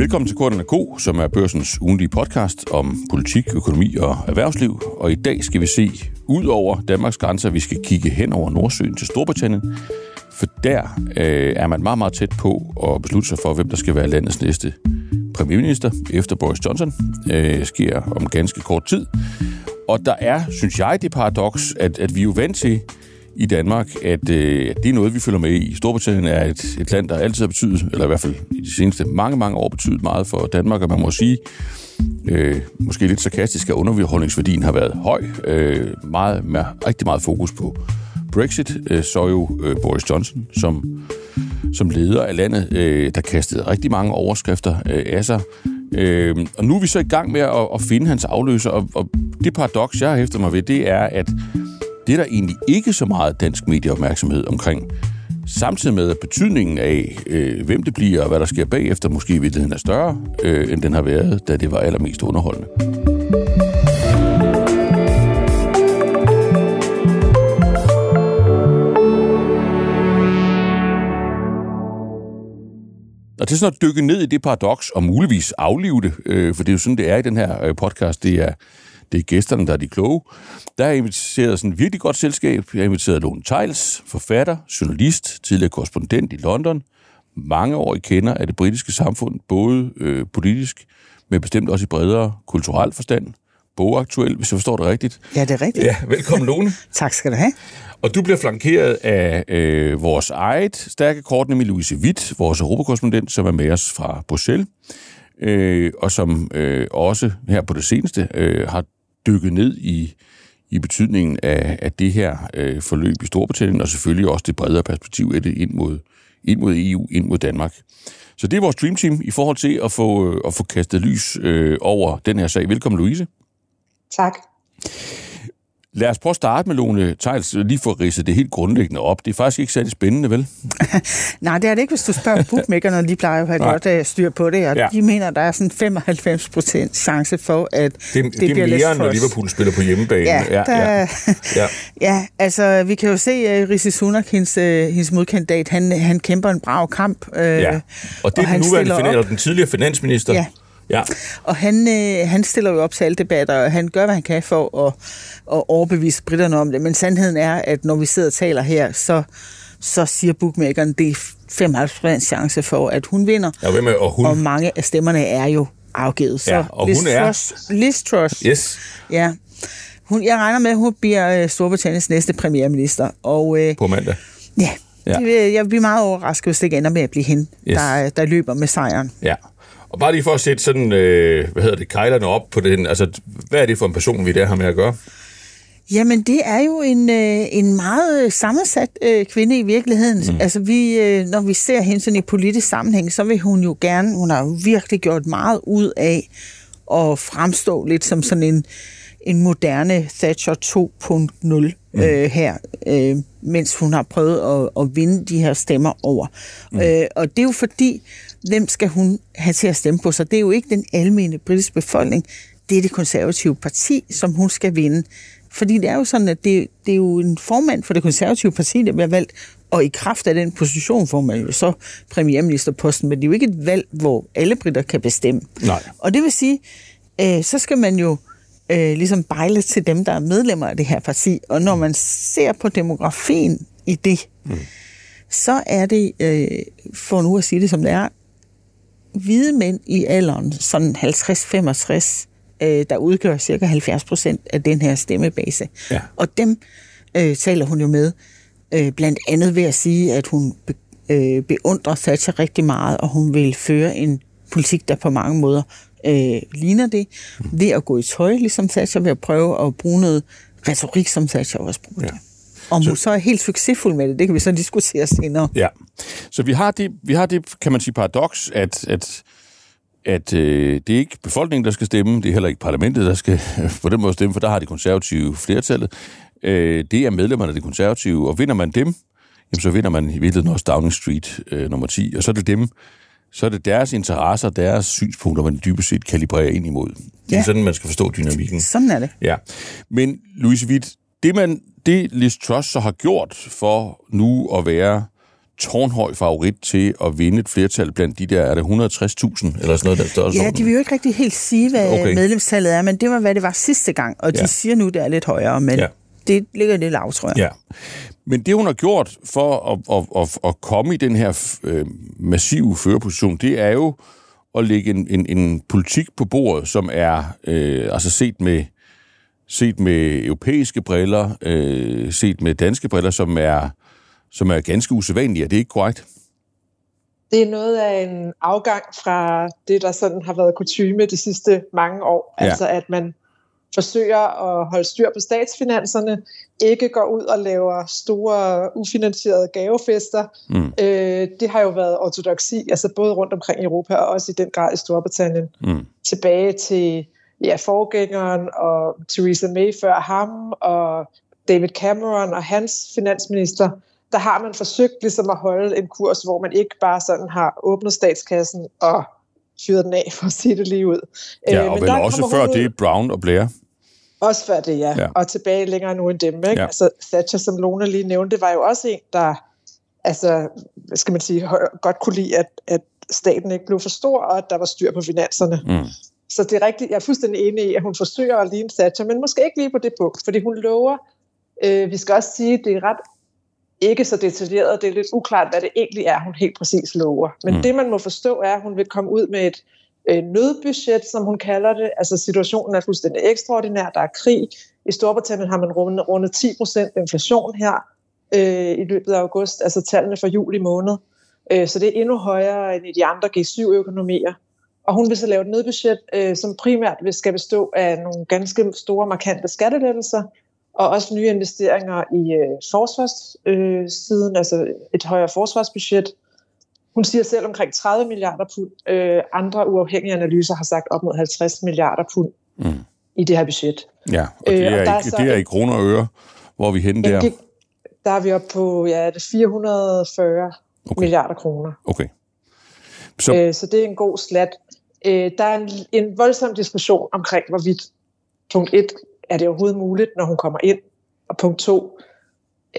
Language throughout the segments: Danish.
Velkommen til Korten K, som er børsens ugenlige podcast om politik, økonomi og erhvervsliv. Og i dag skal vi se ud over Danmarks grænser. Vi skal kigge hen over Nordsøen til Storbritannien. For der øh, er man meget, meget tæt på at beslutte sig for, hvem der skal være landets næste premierminister efter Boris Johnson. Øh, sker om ganske kort tid. Og der er, synes jeg, det paradoks, at, at vi er jo vant til i Danmark, at, øh, det er noget, vi følger med i. Storbritannien er et, et land, der altid har betydet, eller i hvert fald i de seneste mange, mange år betydet meget for Danmark, og man må sige, øh, måske lidt sarkastisk, at underholdningsværdien har været høj. Øh, meget, med rigtig meget fokus på Brexit, øh, så jo øh, Boris Johnson som, som leder af landet, øh, der kastede rigtig mange overskrifter øh, af sig. Øh, og nu er vi så i gang med at, at finde hans afløser, og, og det paradoks, jeg har hæftet mig ved, det er, at det er der egentlig ikke så meget dansk medieopmærksomhed omkring. Samtidig med, at betydningen af, øh, hvem det bliver og hvad der sker bagefter, måske i virkeligheden er større, øh, end den har været, da det var allermest underholdende. Og til sådan at dykke ned i det paradoks, og muligvis aflive det, øh, for det er jo sådan, det er i den her øh, podcast. Det er, det er gæsterne, der er de kloge. Der er inviteret sådan et virkelig godt selskab. Jeg har inviteret Lone Tejls, forfatter, journalist, tidligere korrespondent i London. Mange år i kender af det britiske samfund, både øh, politisk, men bestemt også i bredere kulturel forstand. Bogaktuel, hvis jeg forstår det rigtigt. Ja, det er rigtigt. Ja, velkommen Lone. tak skal du have. Og du bliver flankeret af øh, vores eget stærke kort, nemlig Louise Witt, vores europakorrespondent, som er med os fra Bruxelles, øh, og som øh, også her på det seneste øh, har dykket ned i, i betydningen af, af det her øh, forløb i Storbritannien, og selvfølgelig også det bredere perspektiv af det ind mod, ind mod EU, ind mod Danmark. Så det er vores Dream Team i forhold til at få, øh, at få kastet lys øh, over den her sag. Velkommen, Louise. Tak. Lad os prøve at starte med Lone Tejls, lige for at rise det helt grundlæggende op. Det er faktisk ikke særlig spændende, vel? Nej, det er det ikke, hvis du spørger bookmakerne, de plejer jo at have Nej. godt uh, styr på det, og ja. de mener, at der er sådan 95 procent chance for, at det, det, det bliver mere, end når Liverpool spiller på hjemmebane. Ja, ja, der, ja. ja. ja, altså vi kan jo se, at uh, Rishi Sunak, hendes, uh, hendes modkandidat, han, han kæmper en brav kamp. Ja, og det er den nuværende finan- den tidligere finansminister. Ja. Ja. Og han, øh, han stiller jo op til alle debatter, og han gør, hvad han kan for at, at overbevise britterne om det. Men sandheden er, at når vi sidder og taler her, så, så siger bookmakeren, det er 95 chance for, at hun vinder. Ja, hvem er, og, hun... og mange af stemmerne er jo afgivet. Så ja, og Liz hun er... Truss, Liz Truss. Yes. Ja. Hun, jeg regner med, at hun bliver øh, Storbritanniens næste premierminister. Og, øh, På mandag? Ja. ja. Det, jeg bliver meget overrasket, hvis det ikke ender med at blive hende, yes. der, der løber med sejren. Ja. Og bare lige for at sætte sådan, øh, hvad hedder det, kejlerne op på den, altså, hvad er det for en person, vi der har med at gøre? Jamen, det er jo en, øh, en meget sammensat øh, kvinde i virkeligheden. Mm. Altså, vi, øh, når vi ser hende sådan i politisk sammenhæng, så vil hun jo gerne, hun har jo virkelig gjort meget ud af at fremstå lidt som sådan en, en moderne Thatcher 2.0 mm. øh, her, øh, mens hun har prøvet at, at vinde de her stemmer over. Mm. Øh, og det er jo fordi, hvem skal hun have til at stemme på? Så det er jo ikke den almindelige britiske befolkning, det er det konservative parti, som hun skal vinde. Fordi det er jo sådan, at det, det er jo en formand for det konservative parti, der bliver valgt, og i kraft af den position får man jo så premierministerposten, men det er jo ikke et valg, hvor alle britter kan bestemme. Nej. Og det vil sige, øh, så skal man jo øh, ligesom bejle til dem, der er medlemmer af det her parti. Og når man ser på demografien i det, mm. så er det, øh, for nu at sige det som det er, hvide mænd i alderen, sådan 50-65, øh, der udgør cirka 70 procent af den her stemmebase. Ja. Og dem øh, taler hun jo med, øh, blandt andet ved at sige, at hun be, øh, beundrer Thatcher rigtig meget, og hun vil føre en politik, der på mange måder øh, ligner det, mm. ved at gå i tøj, ligesom Thatcher, ved at prøve at bruge noget retorik, som Thatcher også brugte. Ja. Om så, hun så er helt succesfuld med det, det kan vi så diskutere senere. Ja, så vi har det, vi har det kan man sige, paradoks, at, at, at øh, det er ikke befolkningen, der skal stemme, det er heller ikke parlamentet, der skal på den måde stemme, for der har de konservative flertallet. Øh, det er medlemmerne af det konservative, og vinder man dem, jamen, så vinder man i virkeligheden også Downing Street øh, nummer 10, og så er det dem, så er det deres interesser, deres synspunkter, man dybest set kalibrerer ind imod. Det er sådan, man skal forstå dynamikken. Sådan er det. Ja. Men Louise Witt, det, man, det Liz Truss så har gjort for nu at være tårnhøj favorit til at vinde et flertal blandt de der, er det 160.000 eller sådan noget der størrelse? Ja, de vil jo ikke rigtig helt sige, hvad okay. medlemstallet er, men det var, hvad det var sidste gang, og de ja. siger nu, det er lidt højere, men ja. det ligger lidt lav, tror jeg. Ja. Men det, hun har gjort for at, at, at, at komme i den her øh, massive førerposition, det er jo at lægge en, en, en politik på bordet, som er øh, altså set med set med europæiske briller, øh, set med danske briller, som er, som er ganske usædvanlige. Er det ikke korrekt? Det er noget af en afgang fra det, der sådan har været kutume de sidste mange år. Ja. Altså at man forsøger at holde styr på statsfinanserne, ikke går ud og laver store ufinansierede gavefester. Mm. Øh, det har jo været ortodoksi, altså både rundt omkring i Europa og også i den grad i Storbritannien. Mm. Tilbage til ja, forgængeren og Theresa May før ham og David Cameron og hans finansminister, der har man forsøgt ligesom at holde en kurs, hvor man ikke bare sådan har åbnet statskassen og fyret den af, for at sige det lige ud. Ja, øh, og Men vel også før det Brown og Blair. Også før det, ja. ja. Og tilbage længere nu end dem. Ikke? Ja. Altså, Thatcher, som Lone lige nævnte, var jo også en, der altså, skal man sige, godt kunne lide, at, at staten ikke blev for stor, og at der var styr på finanserne. Mm. Så det er rigtigt, jeg er fuldstændig enig i, at hun forsøger at ligne Thatcher, men måske ikke lige på det punkt, fordi hun lover, øh, vi skal også sige, at det er ret ikke så detaljeret, det er lidt uklart, hvad det egentlig er, hun helt præcis lover. Men mm. det, man må forstå, er, at hun vil komme ud med et øh, nødbudget, som hun kalder det. Altså situationen er fuldstændig ekstraordinær, der er krig. I Storbritannien har man rundet, rundet 10% inflation her øh, i løbet af august, altså tallene for juli måned. Øh, så det er endnu højere end i de andre G7-økonomier. Og hun vil så lave et nødbudget, øh, som primært skal bestå af nogle ganske store, markante skattelettelser, og også nye investeringer i øh, forsvarssiden, øh, altså et højere forsvarsbudget. Hun siger selv omkring 30 milliarder pund. Øh, andre uafhængige analyser har sagt op mod 50 milliarder pund mm. i det her budget. Ja, og det er, øh, og der er, det er i kroner og øre, hvor vi henne der? Der er vi oppe på ja, det 440 okay. milliarder kroner. Okay. Så, øh, så det er en god slat. Øh, der er en, en voldsom diskussion omkring, hvorvidt punkt 1, er det overhovedet muligt, når hun kommer ind, og punkt 2,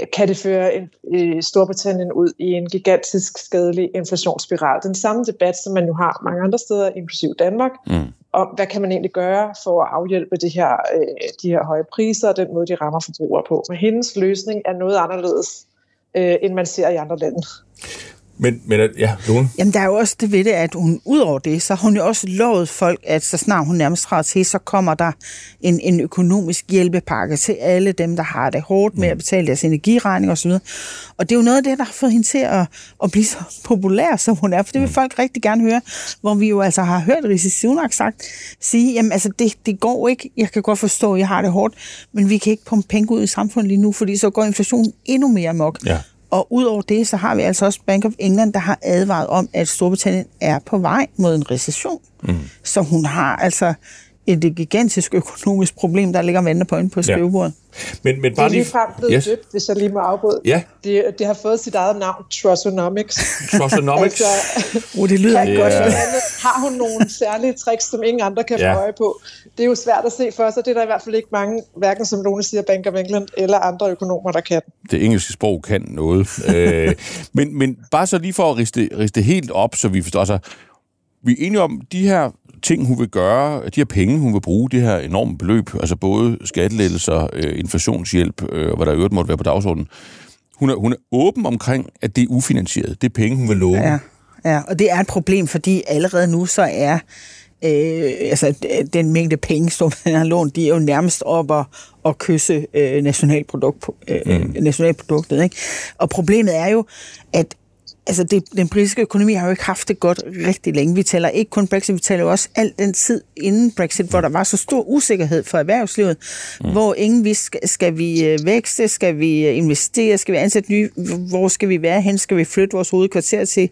øh, kan det føre en, øh, Storbritannien ud i en gigantisk skadelig inflationsspiral. Den samme debat, som man jo har mange andre steder, inklusiv Danmark, mm. om hvad kan man egentlig gøre for at afhjælpe det her, øh, de her høje priser og den måde, de rammer forbrugere på. Men hendes løsning er noget anderledes, øh, end man ser i andre lande. Men, men ja, Lone? Jamen, der er jo også det ved det, at hun ud over det, så har hun jo også lovet folk, at så snart hun nærmest træder til, så kommer der en, en økonomisk hjælpepakke til alle dem, der har det hårdt med at mm. betale deres energiregning osv. Og det er jo noget af det, der har fået hende til at, at blive så populær, som hun er, for det vil mm. folk rigtig gerne høre, hvor vi jo altså har hørt Rishi Sunak sagt, sige, jamen altså, det, det går ikke, jeg kan godt forstå, at jeg har det hårdt, men vi kan ikke pumpe penge ud i samfundet lige nu, fordi så går inflationen endnu mere mok. Ja. Og udover det, så har vi altså også Bank of England, der har advaret om, at Storbritannien er på vej mod en recession. Mm. Så hun har altså et gigantisk økonomisk problem, der ligger venter på hende på skrivebordet. Ja. Men, men bare det er lige frem blevet yes. døbt, hvis jeg lige må afbryde. Ja. Det, det har fået sit eget navn, Trussonomics. Trussonomics? altså, uh, det lyder ikke yeah. godt. Har hun nogle særlige tricks, som ingen andre kan yeah. få øje på? Det er jo svært at se for sig. Det er der i hvert fald ikke mange, hverken som Lone siger, Bank of England eller andre økonomer, der kan. Det engelske sprog kan noget. øh, men, men bare så lige for at riste, riste helt op, så vi forstår sig, vi er enige om, de her ting, hun vil gøre, de her penge, hun vil bruge, det her enorme beløb, altså både skattelettelser, øh, inflationshjælp, øh, hvad der i øvrigt måtte være på dagsordenen, hun er, hun er åben omkring, at det er ufinansieret. Det er penge, hun vil love. Ja, ja, og det er et problem, fordi allerede nu så er øh, altså, den mængde penge, som han har lånt, de er jo nærmest op at, at kysse øh, nationalprodukt, øh, mm. nationalproduktet. Ikke? Og problemet er jo, at altså det, den britiske økonomi har jo ikke haft det godt rigtig længe. Vi taler ikke kun Brexit, vi taler jo også al den tid inden Brexit, hvor der var så stor usikkerhed for erhvervslivet, mm. hvor ingen vidste, skal, vi øh, vækste, skal vi øh, investere, skal vi ansætte nye, hvor skal vi være hen, skal vi flytte vores hovedkvarter til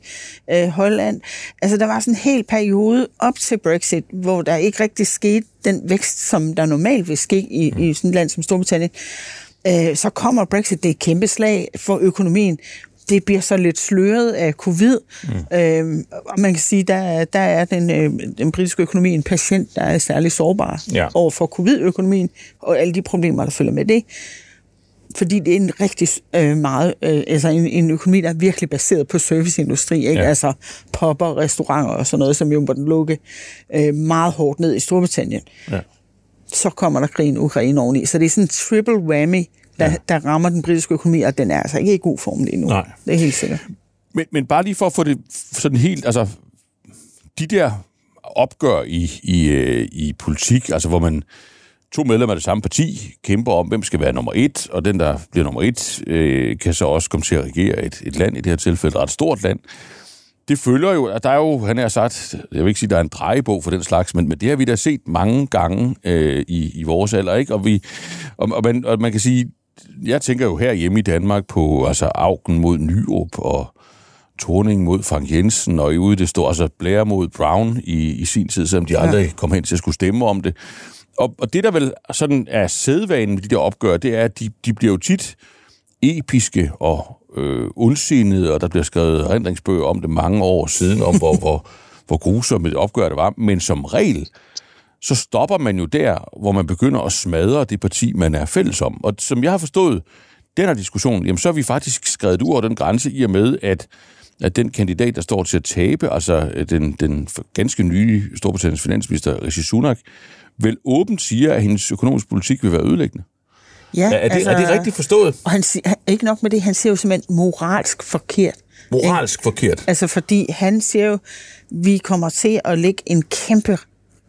øh, Holland. Altså der var sådan en hel periode op til Brexit, hvor der ikke rigtig skete den vækst, som der normalt vil ske i, i sådan et land som Storbritannien øh, så kommer Brexit, det er et kæmpe slag for økonomien, det bliver så lidt sløret af covid. Mm. Øhm, og man kan sige, der, der er den, øh, den britiske økonomi en patient, der er særlig sårbar ja. over for covid-økonomien og alle de problemer, der følger med det. fordi det er en rigtig øh, meget, øh, altså en, en økonomi, der er virkelig baseret på serviceindustri, ikke? Ja. altså popper, restauranter og sådan noget, som jo måtte lukke øh, meget hårdt ned i Storbritannien. Ja. Så kommer der krigen Ukraine oveni. Så det er sådan en triple whammy, der, ja. der rammer den britiske økonomi, og den er altså ikke i god form lige nu. Nej. Det er helt sikkert. Men, men bare lige for at få det sådan helt, altså de der opgør i, i, øh, i politik, altså hvor man to medlemmer af det samme parti kæmper om, hvem skal være nummer et, og den, der bliver nummer et, øh, kan så også komme til at regere et, et land, i det her tilfælde et ret stort land. Det følger jo, at der er jo, han har sagt, jeg vil ikke sige, der er en drejebog for den slags, men, men det har vi da set mange gange øh, i, i vores alder, ikke? Og, vi, og, og, man, og man kan sige, jeg tænker jo her hjemme i Danmark på altså Augen mod Nyrup og Torning mod Frank Jensen, og i ude det står altså Blair mod Brown i, i sin tid, selvom de aldrig kom hen til at skulle stemme om det. Og, og det, der vel sådan er sædvanen med de der opgør, det er, at de, de bliver jo tit episke og øh, ondsindede, og der bliver skrevet erindringsbøger om det mange år siden, om hvor, hvor, hvor grusomt et opgør det var. Men som regel, så stopper man jo der, hvor man begynder at smadre det parti, man er fælles om. Og som jeg har forstået den her diskussion, jamen så har vi faktisk skrevet ud over den grænse i og med, at at den kandidat, der står til at tabe, altså øh, den, den ganske nye Storbritanniens finansminister, Rishi Sunak, vel åbent siger, at hendes økonomiske politik vil være ødelæggende. Ja, er, er, det, altså, er det rigtigt forstået? Og han siger, ikke nok med det, han siger jo simpelthen moralsk forkert. Moralsk ikke? forkert? Altså fordi han siger jo, vi kommer til at lægge en kæmpe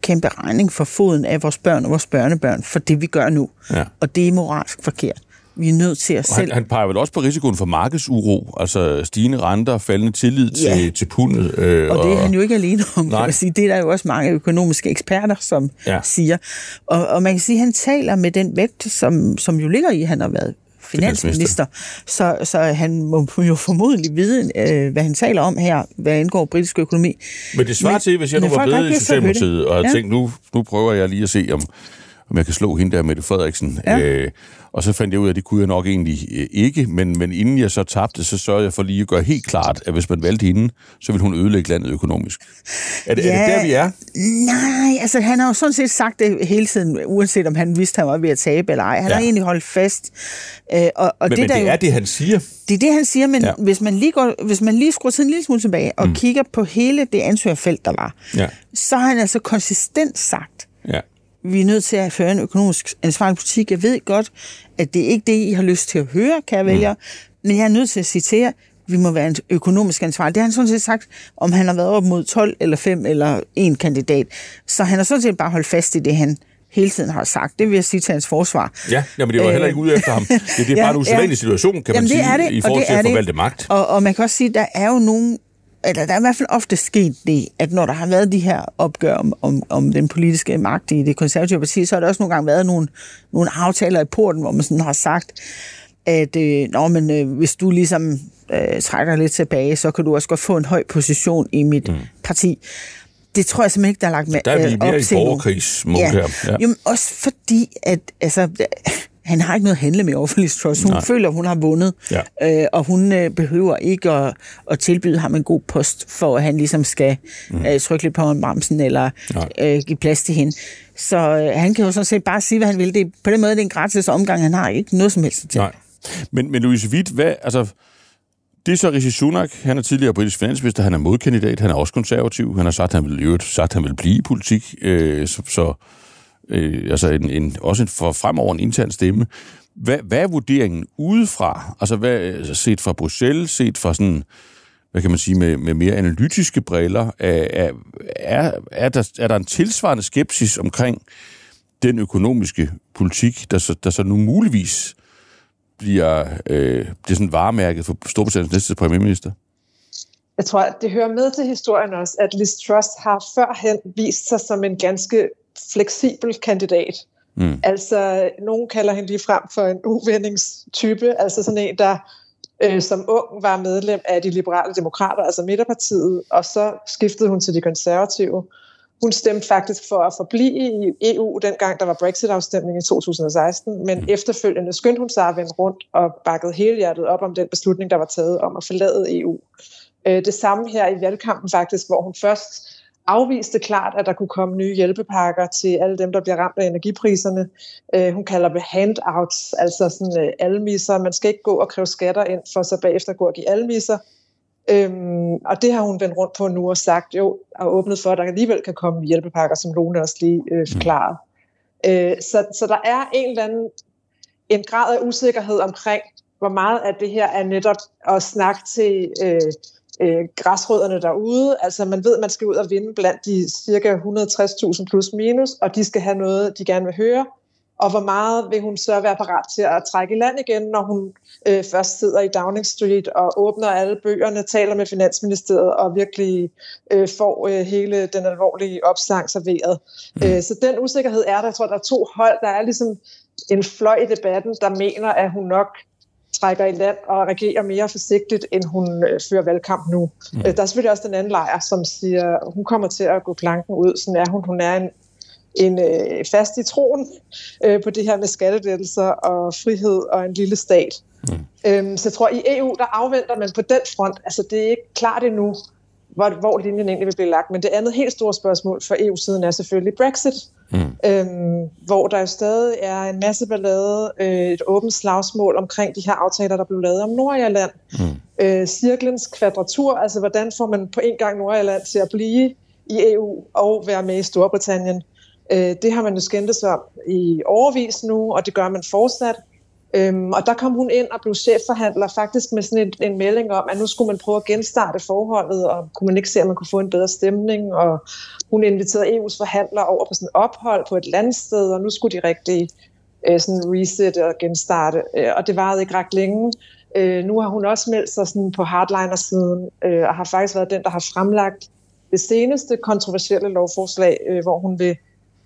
kæmpe regning for foden af vores børn og vores børnebørn for det, vi gør nu. Ja. Og det er moralsk forkert. Vi er nødt til at selv... Han, han peger vel også på risikoen for markedsuro, altså stigende renter, faldende tillid ja. til, til pundet. Øh, og det er han jo ikke alene om, nej. kan man sige. Det er der jo også mange økonomiske eksperter, som ja. siger. Og, og man kan sige, at han taler med den vægt, som, som jo ligger i, at han har været finansminister. Så, så han må jo formodentlig vide, øh, hvad han taler om her, hvad angår britisk økonomi. Men det svarer men, til, hvis jeg nu var blevet i Socialdemokratiet, og ja. tænkt, nu, nu prøver jeg lige at se, om, om jeg kan slå hende der, Mette Frederiksen. Ja. Øh, og så fandt jeg ud af, at det kunne jeg nok egentlig øh, ikke, men, men inden jeg så tabte, så sørgede jeg for lige at gøre helt klart, at hvis man valgte hende, så ville hun ødelægge landet økonomisk. Er det, ja, er det der, vi er? Nej, altså han har jo sådan set sagt det hele tiden, uanset om han vidste, at han var ved at tabe eller ej. Han ja. har egentlig holdt fast. Øh, og, og men det, men det jo, er det, han siger? Det er det, han siger, men ja. hvis, man lige går, hvis man lige skruer tiden en lille smule tilbage og mm. kigger på hele det ansøgerfelt, der var, ja. så har han altså konsistent sagt, ja vi er nødt til at føre en økonomisk ansvarlig politik. Jeg ved godt, at det er ikke det, I har lyst til at høre, kære vælgere, mm. men jeg er nødt til at citere, vi må være en økonomisk ansvarlig. Det har han sådan set sagt, om han har været op mod 12 eller 5 eller en kandidat. Så han har sådan set bare holdt fast i det, han hele tiden har sagt. Det vil jeg sige til hans forsvar. Ja, jamen det var heller ikke ude efter ham. Det, det er ja, bare en usædvanlig ja. situation, kan jamen man sige, det er det, i forhold til at forvalte magt. Og, og man kan også sige, at der er jo nogen eller der er i hvert fald ofte sket det, at når der har været de her opgør om, om, om den politiske magt i det konservative parti, så har der også nogle gange været nogle, nogle aftaler i porten, hvor man sådan har sagt, at øh, nå, men, øh, hvis du ligesom øh, trækker lidt tilbage, så kan du også godt få en høj position i mit mm. parti. Det tror jeg simpelthen ikke, der er lagt med Der er vi øh, mere i borgerkrigsmode ja. her. Ja. Jamen, også fordi, at altså, han har ikke noget at handle med Liz Truss. Hun Nej. føler, hun har vundet, ja. øh, og hun øh, behøver ikke at, at tilbyde ham en god post, for at han ligesom skal mm. øh, trykke lidt på bremsen eller øh, give plads til hende. Så øh, han kan jo sådan set bare sige, hvad han vil. Det, på den måde det er en gratis omgang. Han har ikke noget som helst til. Nej. Men, men Louise Witt, hvad, altså, det er så Rishi Sunak. Han er tidligere britisk finansminister. Han er modkandidat. Han er også konservativ. Han har sagt, at han vil, sagt, at han vil blive i politik. Øh, så, så øh, altså en, en, også en, for fremover en intern stemme. Hvad, hvad er vurderingen udefra? Altså hvad, altså set fra Bruxelles, set fra sådan, hvad kan man sige, med, med mere analytiske briller, er, er, er, der, er der en tilsvarende skepsis omkring den økonomiske politik, der så, der så nu muligvis bliver, øh, bliver sådan varemærket for Storbritanniens næste premierminister? Jeg tror, at det hører med til historien også, at Liz Truss har førhen vist sig som en ganske fleksibel kandidat. Mm. Altså, nogen kalder hende lige frem for en uvendingstype, altså sådan en, der øh, som ung var medlem af de liberale demokrater, altså Midterpartiet, og så skiftede hun til de konservative. Hun stemte faktisk for at forblive i EU, dengang der var Brexit-afstemning i 2016, men mm. efterfølgende skyndte hun sig at vende rundt og bakkede hele hjertet op om den beslutning, der var taget om at forlade EU. Øh, det samme her i valgkampen faktisk, hvor hun først afviste klart, at der kunne komme nye hjælpepakker til alle dem, der bliver ramt af energipriserne. Øh, hun kalder det handouts, altså sådan øh, almisser. Man skal ikke gå og kræve skatter ind, for så bagefter gå og give almisser. Øhm, og det har hun vendt rundt på nu og sagt, jo, og åbnet for, at der alligevel kan komme hjælpepakker, som Lone også lige øh, forklarede. Øh, så, så der er en eller anden en grad af usikkerhed omkring, hvor meget af det her er netop at snakke til øh, øh, græsrødderne derude. Altså man ved, at man skal ud og vinde blandt de cirka 160.000 plus minus, og de skal have noget, de gerne vil høre. Og hvor meget vil hun så være parat til at trække i land igen, når hun øh, først sidder i Downing Street og åbner alle bøgerne, taler med Finansministeriet og virkelig øh, får øh, hele den alvorlige opsang serveret. Mm. Øh, så den usikkerhed er der. Jeg tror, der er to hold. Der er ligesom en fløj i debatten, der mener, at hun nok trækker i land og reagerer mere forsigtigt, end hun øh, fører valgkamp nu. Mm. Øh, der er selvfølgelig også den anden lejr, som siger, hun kommer til at gå planken ud. Sådan er hun. Hun er en, en øh, fast i troen øh, på det her med skattelettelser og frihed og en lille stat. Mm. Øhm, så jeg tror, at i EU, der afventer man på den front, altså det er ikke klart endnu, hvor, hvor linjen egentlig vil blive lagt. Men det andet helt store spørgsmål for EU-siden er selvfølgelig Brexit, mm. øhm, hvor der jo stadig er en masse ballade, øh, et åbent slagsmål omkring de her aftaler, der blev lavet om Nordirland. Mm. Øh, cirklens kvadratur, altså hvordan får man på en gang Nordirland til at blive i EU og være med i Storbritannien. Øh, det har man jo skændtes om i overvis nu, og det gør man fortsat. Øhm, og der kom hun ind og blev chefforhandler faktisk med sådan en, en melding om, at nu skulle man prøve at genstarte forholdet, og kunne man ikke se, at man kunne få en bedre stemning. Og hun inviterede EU's forhandlere over på sådan et ophold på et landsted, og nu skulle de rigtig øh, sådan reset og genstarte. Øh, og det varede ikke ret længe. Øh, nu har hun også meldt sig sådan på hardliner-siden, øh, og har faktisk været den, der har fremlagt det seneste kontroversielle lovforslag, øh, hvor hun vil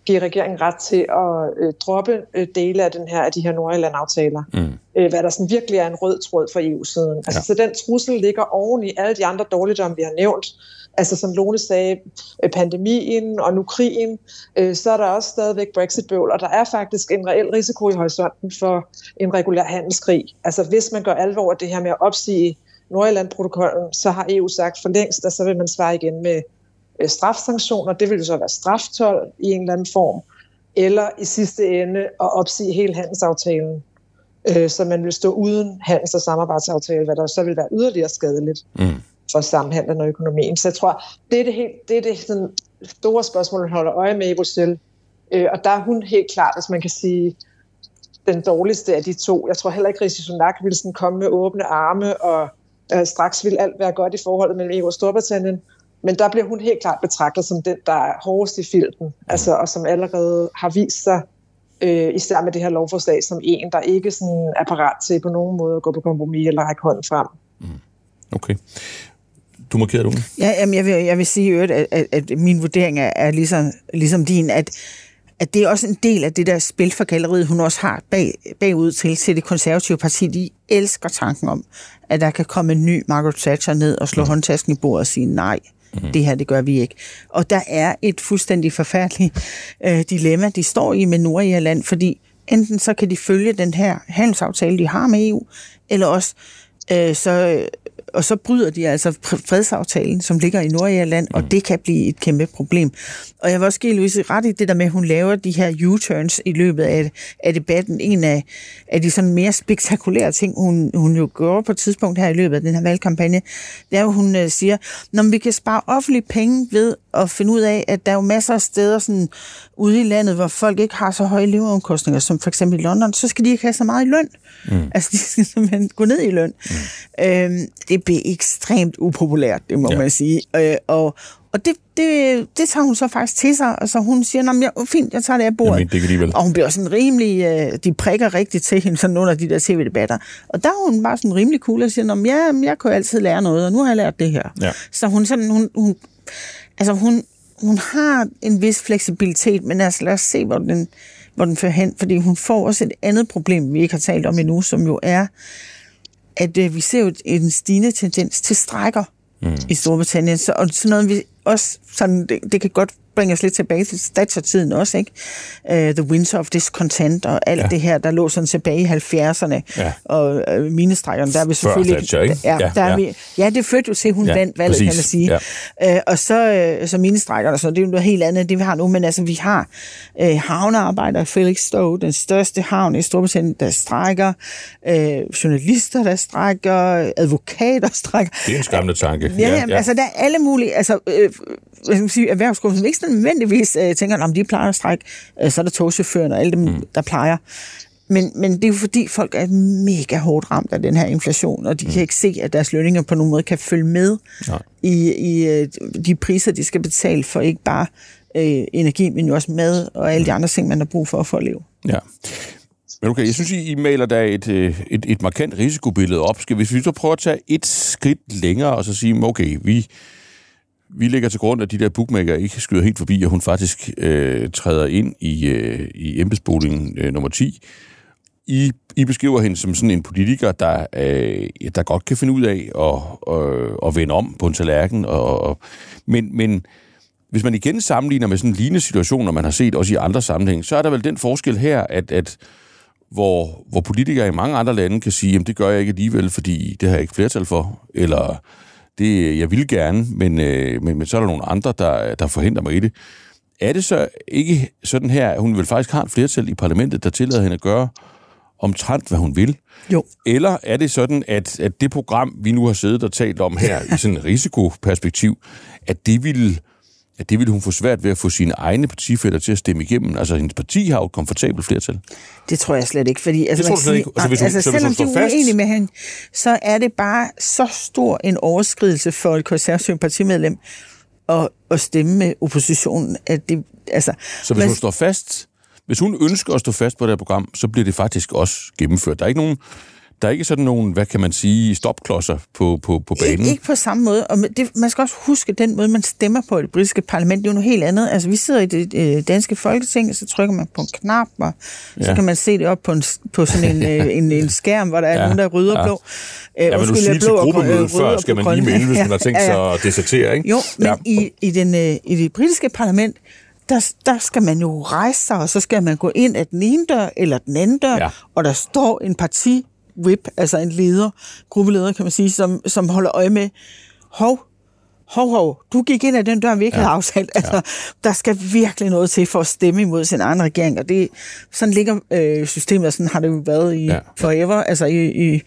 give regeringen ret til at øh, droppe øh, dele af, den her, af de her Nordjylland-aftaler. Mm. Øh, hvad der sådan virkelig er en rød tråd for EU-siden. Altså, ja. Så den trussel ligger oven i alle de andre dårligdomme, vi har nævnt. Altså som Lone sagde, øh, pandemien og nu krigen, øh, så er der også stadigvæk Brexit-bøvl, og der er faktisk en reel risiko i horisonten for en regulær handelskrig. Altså hvis man gør alvor af det her med at opsige Nordjylland-protokollen, så har EU sagt for længst, at så vil man svare igen med strafsanktioner. Det vil jo så være straftol i en eller anden form. Eller i sidste ende at opsige hele handelsaftalen. Øh, så man vil stå uden handels- og samarbejdsaftale, hvad der så vil være yderligere skadeligt mm. for samhandlen og økonomien. Så jeg tror, det er det, helt, det, er det sådan store spørgsmål, man holder øje med i Bruxelles. Øh, og der er hun helt klart, hvis man kan sige, den dårligste af de to. Jeg tror heller ikke, Rishi Sunak ville sådan komme med åbne arme, og øh, straks vil alt være godt i forholdet mellem EU og Storbritannien. Men der bliver hun helt klart betragtet som den, der er hårdest i filten, altså, og som allerede har vist sig, øh, især med det her lovforslag, som en, der ikke sådan er parat til på nogen måde at gå på kompromis eller række hånden frem. Mm. Okay. Du markerer du? Ja, jamen jeg, vil, jeg vil sige, at, at, at, at min vurdering er, er ligesom, ligesom din, at at det er også en del af det der spil for galleriet, hun også har bag, bagud til, til det konservative parti. De elsker tanken om, at der kan komme en ny Margaret Thatcher ned og slå mm. håndtasken i bordet og sige nej. Mm. Det her, det gør vi ikke. Og der er et fuldstændig forfærdeligt øh, dilemma, de står i med Nordirland, fordi enten så kan de følge den her handelsaftale, de har med EU, eller også øh, så og så bryder de altså fredsaftalen, som ligger i Nordirland, mm. og det kan blive et kæmpe problem. Og jeg vil også give Louise ret i det der med, at hun laver de her U-turns i løbet af, af debatten. En af, af de sådan mere spektakulære ting, hun, hun jo gør på et tidspunkt her i løbet af den her valgkampagne, det er, at hun uh, siger, når vi kan spare offentlige penge ved at finde ud af, at der er jo masser af steder sådan, ude i landet, hvor folk ikke har så høje leveomkostninger, som for eksempel i London, så skal de ikke have så meget i løn. Mm. Altså, de skal simpelthen gå ned i løn. Mm. Øhm, det bliver ekstremt upopulært, det må ja. man sige. Øh, og og det, det, det tager hun så faktisk til sig, og så hun siger, jeg, fint, jeg tager det af bordet. Jamen, det kan de Og hun bliver sådan rimelig, øh, de prikker rigtigt til hende sådan under de der tv-debatter. Og der er hun bare sådan rimelig cool og siger, ja, jeg kan jo altid lære noget, og nu har jeg lært det her. Ja. Så hun sådan, hun, hun, altså hun, hun har en vis fleksibilitet, men altså lad os se, hvor den, hvor den fører hen, fordi hun får også et andet problem, vi ikke har talt om endnu, som jo er, at øh, vi ser jo en stigende tendens til strækker mm. i Storbritannien, så, og sådan noget, vi også sådan, det, det kan godt bringer os lidt tilbage til Thatcher-tiden også, ikke? Uh, The Winter of Discontent og alt ja. det her, der lå sådan tilbage i 70'erne. Ja. Og uh, minestrækkerne, der er vi selvfølgelig... Thatcher, ikke? Ja, ja, der ja. Er vi, ja, det førte jo til, hun ja, vandt valget, præcis. kan man sige. Ja. Uh, og så, uh, så minestrækkerne, så det er jo noget helt andet, det vi har nu, men altså, vi har uh, havnearbejder, Felix Stowe, den største havn i Storbritannien, der strækker, uh, journalister, der strækker, advokater strækker. Det er en skræmmende tanke. Ja, ja, ja. altså der er alle mulige, altså øh, hvad skal sige, erhvervsgrupper, som ikke nødvendigvis øh, tænker, om de plejer at strække, øh, så er der togchaufføren og alle dem, mm. der plejer. Men, men det er jo fordi, folk er mega hårdt ramt af den her inflation, og de mm. kan ikke se, at deres lønninger på nogen måde kan følge med Nej. i, i øh, de priser, de skal betale for ikke bare øh, energi, men jo også mad og alle de mm. andre ting, man har brug for for at leve. Ja. Men okay, jeg synes, I, I maler der et, øh, et, et markant risikobillede op. Skal vi så prøve at tage et skridt længere og så sige, okay, vi, vi lægger til grund, at de der bookmaker ikke skyder helt forbi, og hun faktisk øh, træder ind i, øh, i embedsboligen øh, nummer 10. I, I beskriver hende som sådan en politiker, der, øh, der godt kan finde ud af at, øh, at vende om på en tallerken. Og, og, men, men hvis man igen sammenligner med sådan en lignende situation, man har set også i andre sammenhæng, så er der vel den forskel her, at, at hvor, hvor politikere i mange andre lande kan sige, at det gør jeg ikke alligevel, fordi det har jeg ikke flertal for, eller det jeg vil gerne, men, øh, men, men så er der nogle andre, der, der forhindrer mig i det. Er det så ikke sådan her, at hun vil faktisk har et flertal i parlamentet, der tillader hende at gøre omtrent, hvad hun vil? Jo. Eller er det sådan, at, at det program, vi nu har siddet og talt om her, i sådan et risikoperspektiv, at det vil at det ville hun få svært ved at få sine egne partifælder til at stemme igennem. Altså, hendes parti har jo et komfortabelt flertal. Det tror jeg slet ikke, fordi... Altså, det tror du slet ikke. Altså, hvis hun, altså, så selvom de er uenige med hende, så er det bare så stor en overskridelse for et konservativt partimedlem at, at stemme med oppositionen, at det... Altså, så hvis hun står fast... Hvis hun ønsker at stå fast på det her program, så bliver det faktisk også gennemført. Der er ikke nogen der er ikke sådan nogen, hvad kan man sige, stopklodser på, på, på banen? Ikke, ikke på samme måde. Og det, man skal også huske, den måde, man stemmer på det britiske parlament, det er jo noget helt andet. Altså, vi sidder i det øh, danske folketing, og så trykker man på en knap, og ja. så kan man se det op på, en, på sådan en, øh, en, en skærm, hvor der er ja. nogen, der rydder ja. blå. Øh, ja, men du siger til gruppemødet før, skal man lige melde, hvis man har tænkt sig at desertere, ikke? Jo, men ja. i, i, den, øh, i det britiske parlament, der, der skal man jo rejse sig, og så skal man gå ind af den ene dør eller den anden dør, ja. og der står en parti whip, altså en leder, gruppeleder kan man sige, som, som holder øje med, hov, hov, hov, du gik ind af den dør, vi ikke ja. havde aftalt. Altså, ja. Der skal virkelig noget til for at stemme imod sin egen regering, og det, sådan ligger øh, systemet, og sådan har det jo været i ja. forever, altså i, i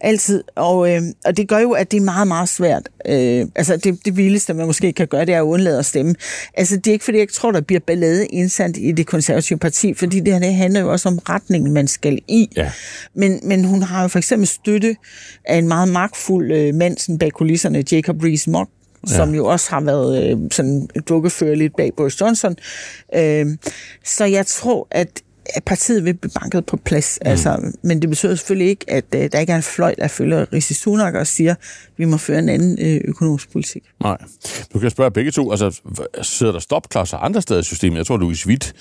altid. Og, øh, og det gør jo, at det er meget, meget svært. Øh, altså det, det vildeste, man måske kan gøre, det er at undlade at stemme. Altså det er ikke, fordi jeg tror, der bliver ballade indsandt i det konservative parti, fordi det her det handler jo også om retningen, man skal i. Ja. Men, men hun har jo for eksempel støtte af en meget magtfuld øh, mand bag kulisserne, Jacob Rees-Mogg, ja. som jo også har været øh, sådan dukkefører lidt bag Boris Johnson. Øh, så jeg tror, at at partiet vil blive banket på plads. Mm. Altså, men det betyder selvfølgelig ikke, at uh, der ikke er en fløj, der følger Rishi Sunak og siger, at vi må føre en anden uh, økonomisk politik. Nej. Du kan spørge begge to. Altså, sidder der stopklodser andre steder i systemet? Jeg tror, du i Svit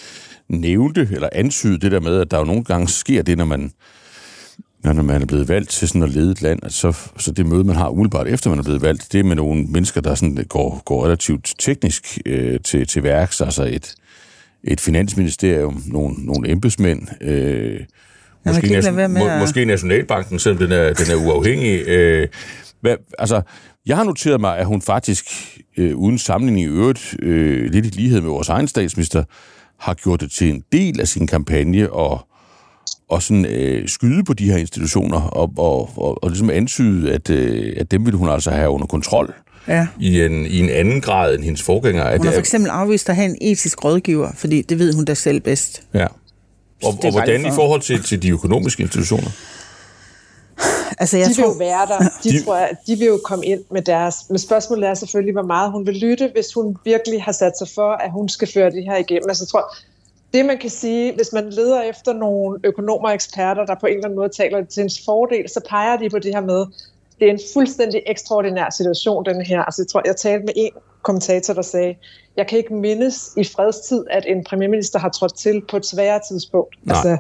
nævnte eller antydede det der med, at der jo nogle gange sker det, når man når man er blevet valgt til sådan at lede et land, så, så det møde, man har umiddelbart efter man er blevet valgt, det er med nogle mennesker, der sådan går, går relativt teknisk øh, til, til værks, altså et, et finansministerium, nogle, nogle embedsmænd, øh, måske, nation, må, måske Nationalbanken, selvom den er, den er uafhængig. Øh, hvad, altså, jeg har noteret mig, at hun faktisk, øh, uden sammenligning i øvrigt, øh, lidt i lighed med vores egen statsminister, har gjort det til en del af sin kampagne og og sådan øh, skyde på de her institutioner og, og, og, og ligesom antyde, at, øh, at dem ville hun altså have under kontrol ja. i, en, i en anden grad end hendes forgængere. Hun har for eksempel afvist at have en etisk rådgiver, fordi det ved hun da selv bedst. Ja. Og, og hvordan i forhold til, til de økonomiske institutioner? Altså, jeg de tror, vil jo være der. De, de, tror jeg, de vil jo komme ind med deres... Men spørgsmålet er selvfølgelig, hvor meget hun vil lytte, hvis hun virkelig har sat sig for, at hun skal føre det her igennem. Altså, jeg tror, det man kan sige, hvis man leder efter nogle økonomer og eksperter, der på en eller anden måde taler til ens fordel, så peger de på det her med, det er en fuldstændig ekstraordinær situation, den her. Altså, jeg tror, jeg talte med en kommentator, der sagde, jeg kan ikke mindes i fredstid, at en premierminister har trådt til på et sværere tidspunkt. Nej. Altså,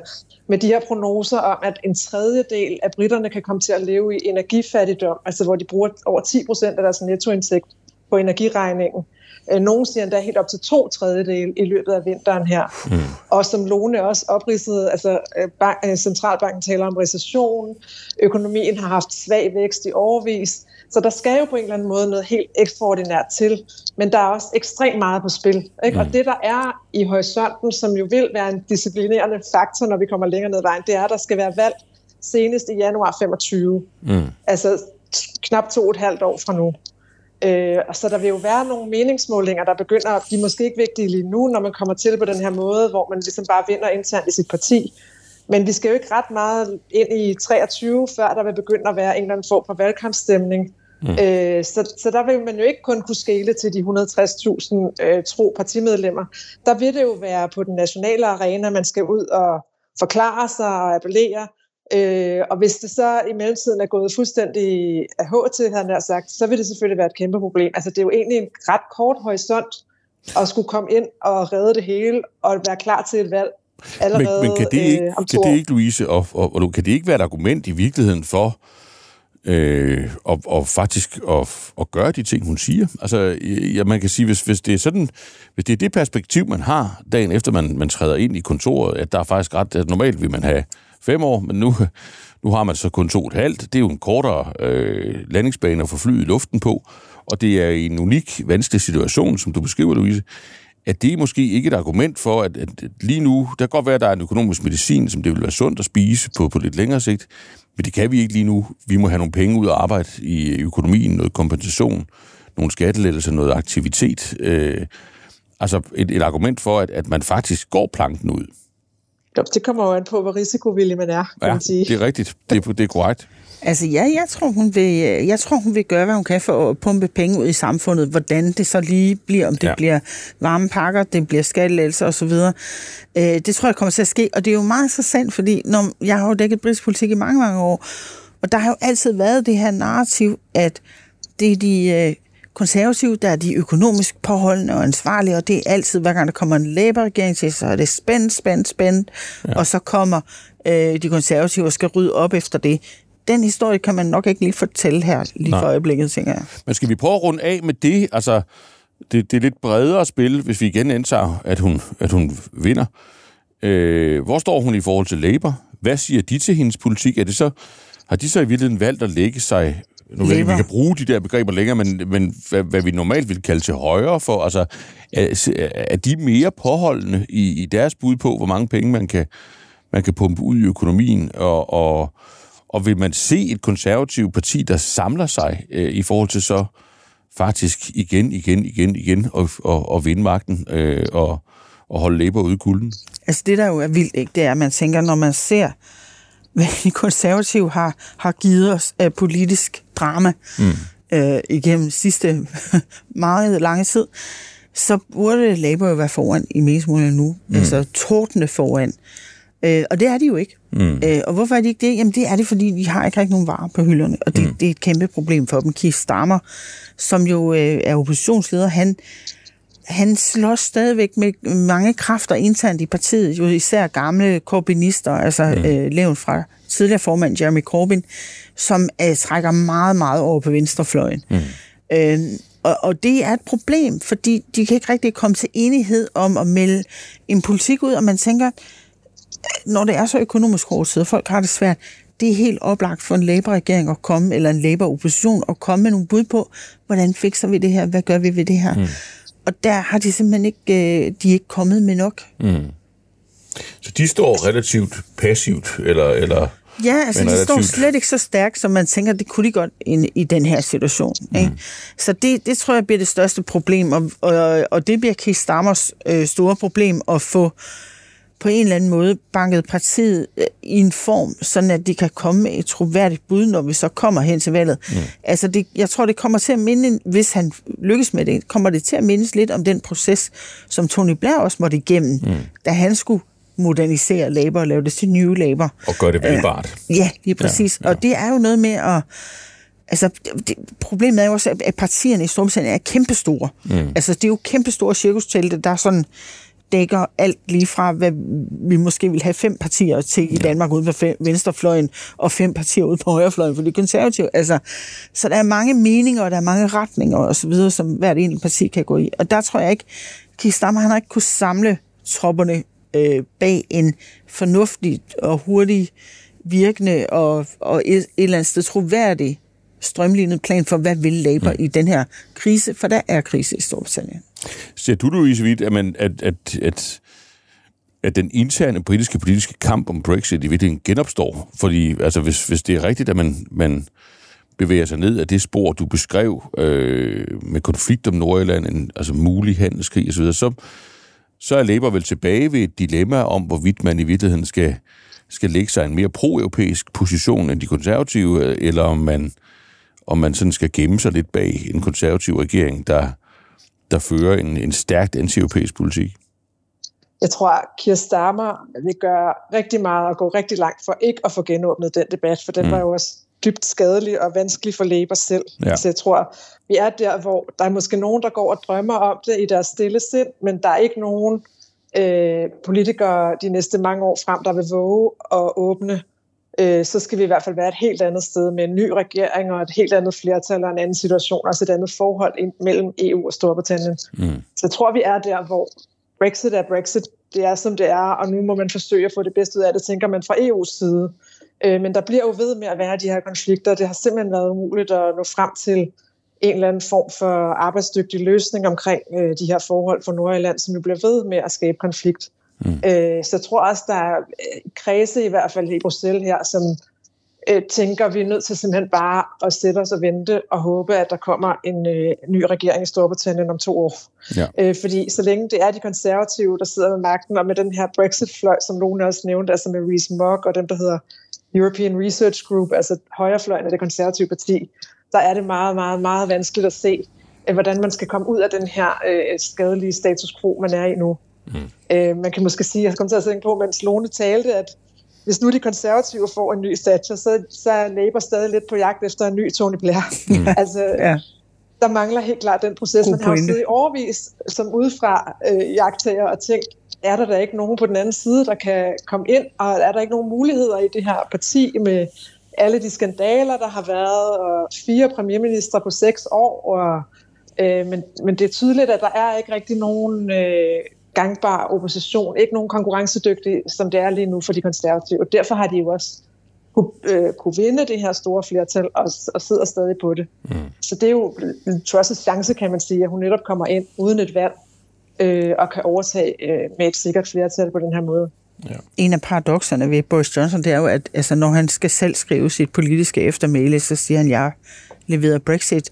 med de her prognoser om, at en tredjedel af britterne kan komme til at leve i energifattigdom, altså hvor de bruger over 10 procent af deres nettoindtægt på energiregningen. Øh, nogle siger endda helt op til to tredjedel i løbet af vinteren her. Mm. Og som Lone også opridsede, altså øh, bank, øh, centralbanken taler om recession, økonomien har haft svag vækst i overvis, så der skal jo på en eller anden måde noget helt ekstraordinært til, men der er også ekstremt meget på spil. Ikke? Mm. Og det, der er i horisonten, som jo vil være en disciplinerende faktor, når vi kommer længere ned ad vejen, det er, at der skal være valg senest i januar 25. Mm. Altså knap to og et halvt år fra nu. Øh, og så der vil jo være nogle meningsmålinger, der begynder at blive måske ikke vigtige lige nu, når man kommer til på den her måde, hvor man ligesom bare vinder internt i sit parti. Men vi skal jo ikke ret meget ind i 23, før der vil begynde at være en eller anden form for valgkampstemning. Mm. Øh, så, så der vil man jo ikke kun kunne skele til de 160.000 øh, tro partimedlemmer. Der vil det jo være på den nationale arena, man skal ud og forklare sig og appellere. Øh, og hvis det så i mellemtiden er gået fuldstændig af H til, han har sagt, så vil det selvfølgelig være et kæmpe problem. Altså det er jo egentlig en ret kort horisont at skulle komme ind og redde det hele og være klar til et valg allerede men, men kan det ikke, øh, kan det ikke, Louise, og, og, og kan det ikke være et argument i virkeligheden for, øh, og, og faktisk at, at gøre de ting, hun siger. Altså, ja, man kan sige, hvis, hvis det er sådan, hvis det er det perspektiv, man har dagen efter, man, man træder ind i kontoret, at der er faktisk ret, at normalt vil man have fem år, men nu, nu har man så kun to og et halvt. Det er jo en kortere øh, landingsbane at få flyet i luften på, og det er en unik, vanskelig situation, som du beskriver, Louise, at det er måske ikke et argument for, at, at lige nu, der kan godt være, at der er en økonomisk medicin, som det vil være sundt at spise på, på lidt længere sigt, men det kan vi ikke lige nu. Vi må have nogle penge ud og arbejde i økonomien, noget kompensation, nogle skattelettelser, noget aktivitet. Øh, altså et, et argument for, at, at man faktisk går planken ud. Det kommer jo an på, hvor risikovillig man er, kan ja, man sige. det er rigtigt. Det er, det er korrekt. Altså ja, jeg tror, hun vil, jeg tror, hun vil gøre, hvad hun kan for at pumpe penge ud i samfundet. Hvordan det så lige bliver, om det ja. bliver varmepakker, det bliver skattelettelser osv. Øh, det tror jeg kommer til at ske, og det er jo meget interessant, fordi når, jeg har jo dækket britisk politik i mange, mange år, og der har jo altid været det her narrativ, at det er de øh, konservative, der er de økonomisk påholdende og ansvarlige, og det er altid, hver gang der kommer en Labour-regering til, så er det spændt, spændt, spændt, ja. og så kommer øh, de konservative og skal rydde op efter det. Den historie kan man nok ikke lige fortælle her lige Nej. for øjeblikket, tænker jeg. Men skal vi prøve at runde af med det? Altså, det, det er lidt bredere spil, hvis vi igen antager, at hun, at hun vinder. Øh, hvor står hun i forhold til Labour? Hvad siger de til hendes politik? Er det så, har de så i virkeligheden valgt at lægge sig nu ved vi kan bruge de der begreber længere, men, men hvad, hvad vi normalt vil kalde til højre for, altså, er, er de mere påholdende i, i deres bud på, hvor mange penge man kan, man kan pumpe ud i økonomien, og, og, og vil man se et konservativt parti, der samler sig øh, i forhold til så faktisk igen, igen, igen, igen og, og, og vinde magten øh, og, og holde læber ude i kulden? Altså det, der jo er vildt, ikke, det er, at man tænker, når man ser hvad de konservative har, har givet os af politisk drama mm. øh, igennem sidste meget lange tid, så burde Labour jo være foran i meningsmålene nu. Mm. Altså tårtende foran. Øh, og det er de jo ikke. Mm. Øh, og hvorfor er de ikke det? Jamen det er det, fordi de har ikke rigtig nogen varer på hylderne, og det, mm. det er et kæmpe problem for dem. Keith Starmer, som jo øh, er oppositionsleder, han han slås stadigvæk med mange kræfter internt i partiet, jo især gamle korbinister, altså mm. øh, levn fra tidligere formand Jeremy Corbyn, som øh, trækker meget, meget over på venstrefløjen. Mm. Øh, og, og det er et problem, fordi de kan ikke rigtig komme til enighed om at melde en politik ud, og man tænker, når det er så økonomisk hårdt, og folk har det svært, det er helt oplagt for en Labour-regering at komme, eller en Labour-opposition at komme med nogle bud på, hvordan fikser vi det her, hvad gør vi ved det her? Mm. Og der har de simpelthen ikke, øh, de er ikke kommet med nok. Mm. Så de står relativt passivt, eller... eller Ja, altså de relativt... står slet ikke så stærkt, som man tænker, det kunne de godt i, i den her situation. Mm. Ikke? Så det, det tror jeg bliver det største problem, og, og, og det bliver Keith Stammers øh, store problem at få øh, på en eller anden måde banket partiet øh, i en form, sådan at de kan komme med et troværdigt bud, når vi så kommer hen til valget. Mm. Altså, det, jeg tror, det kommer til at minde, hvis han lykkes med det, kommer det til at mindes lidt om den proces, som Tony Blair også måtte igennem, mm. da han skulle modernisere Labour og lave det til nye Labour. Og gøre det valgbart. Uh, ja, lige præcis. Ja, ja. Og det er jo noget med at... Altså, det, problemet er jo også, at partierne i Storbritannien er kæmpestore. Mm. Altså, det er jo kæmpestore cirkustelte, der er sådan dækker alt lige fra, hvad vi måske vil have fem partier til i Danmark ude på venstrefløjen, og fem partier ude på højrefløjen for de konservative. Altså, så der er mange meninger, og der er mange retninger og så videre, som hvert enkelt parti kan gå i. Og der tror jeg ikke, Keith Stammer, han har ikke kunne samle tropperne øh, bag en fornuftig og hurtig virkende og, og et, et eller andet sted troværdig strømlignet plan for, hvad vil Labour mm. i den her krise, for der er krise i Storbritannien. Ser du, Louise Witt, at, man, at, at, at, at den interne britiske politiske kamp om Brexit i virkeligheden genopstår? Fordi altså, hvis, hvis det er rigtigt, at man, man bevæger sig ned af det spor, du beskrev øh, med konflikt om Nordjylland, en altså mulig handelskrig osv., så, så er Labour vel tilbage ved et dilemma om, hvorvidt man i virkeligheden skal, skal lægge sig en mere pro-europæisk position end de konservative, eller om man, om man sådan skal gemme sig lidt bag en konservativ regering, der, der fører en, en stærkt anti-europæisk politik? Jeg tror, at Kier Starmer vil gøre rigtig meget og gå rigtig langt for ikke at få genåbnet den debat, for den mm. var jo også dybt skadelig og vanskelig for Labour selv. Ja. Så jeg tror, vi er der, hvor der er måske nogen, der går og drømmer om det i deres stille sind, men der er ikke nogen øh, politikere de næste mange år frem, der vil våge at åbne øh, så skal vi i hvert fald være et helt andet sted med en ny regering og et helt andet flertal og en anden situation, altså et andet forhold mellem EU og Storbritannien. Mm. Så jeg tror, vi er der, hvor Brexit er Brexit, det er som det er, og nu må man forsøge at få det bedste ud af det, tænker man fra EU's side. Øh, men der bliver jo ved med at være de her konflikter. Det har simpelthen været umuligt at nå frem til en eller anden form for arbejdsdygtig løsning omkring øh, de her forhold for Nordjylland, som jo bliver ved med at skabe konflikt. Mm. Øh, så jeg tror også, der er øh, kredse i hvert fald i Bruxelles her, som øh, tænker, vi er nødt til simpelthen bare at sætte os og vente og håbe, at der kommer en øh, ny regering i Storbritannien om to år. Ja. Øh, fordi så længe det er de konservative, der sidder med magten, og med den her Brexit-fløj, som nogen også nævnte, altså med Rees Mogg og dem, der hedder European Research Group, altså højrefløjen af det konservative parti, der er det meget, meget, meget vanskeligt at se, hvordan man skal komme ud af den her øh, skadelige status quo, man er i nu. Mm. Øh, man kan måske sige, jeg kom til at tænke på, mens Lone talte, at hvis nu de konservative får en ny stature, så, så er Labour stadig lidt på jagt efter en ny Tony Blair. Mm. altså, ja. der mangler helt klart den proces. God man har jo siddet i overvis som udefra øh, jagttager og tænkt, er der da ikke nogen på den anden side, der kan komme ind, og er der ikke nogen muligheder i det her parti med alle de skandaler, der har været, og fire premierministre på seks år, og, øh, men, men det er tydeligt, at der er ikke rigtig nogen øh, gangbar opposition, ikke nogen konkurrencedygtig, som det er lige nu for de konservative. Og derfor har de jo også kunne, øh, kunne vinde det her store flertal og, og sidder stadig på det. Mm. Så det er jo Truss' chance, kan man sige, at hun netop kommer ind uden et valg øh, og kan overtage øh, med et sikkert flertal på den her måde. Ja. En af paradoxerne ved Boris Johnson, det er jo, at altså, når han skal selv skrive sit politiske eftermæle, så siger han, jeg leverer Brexit.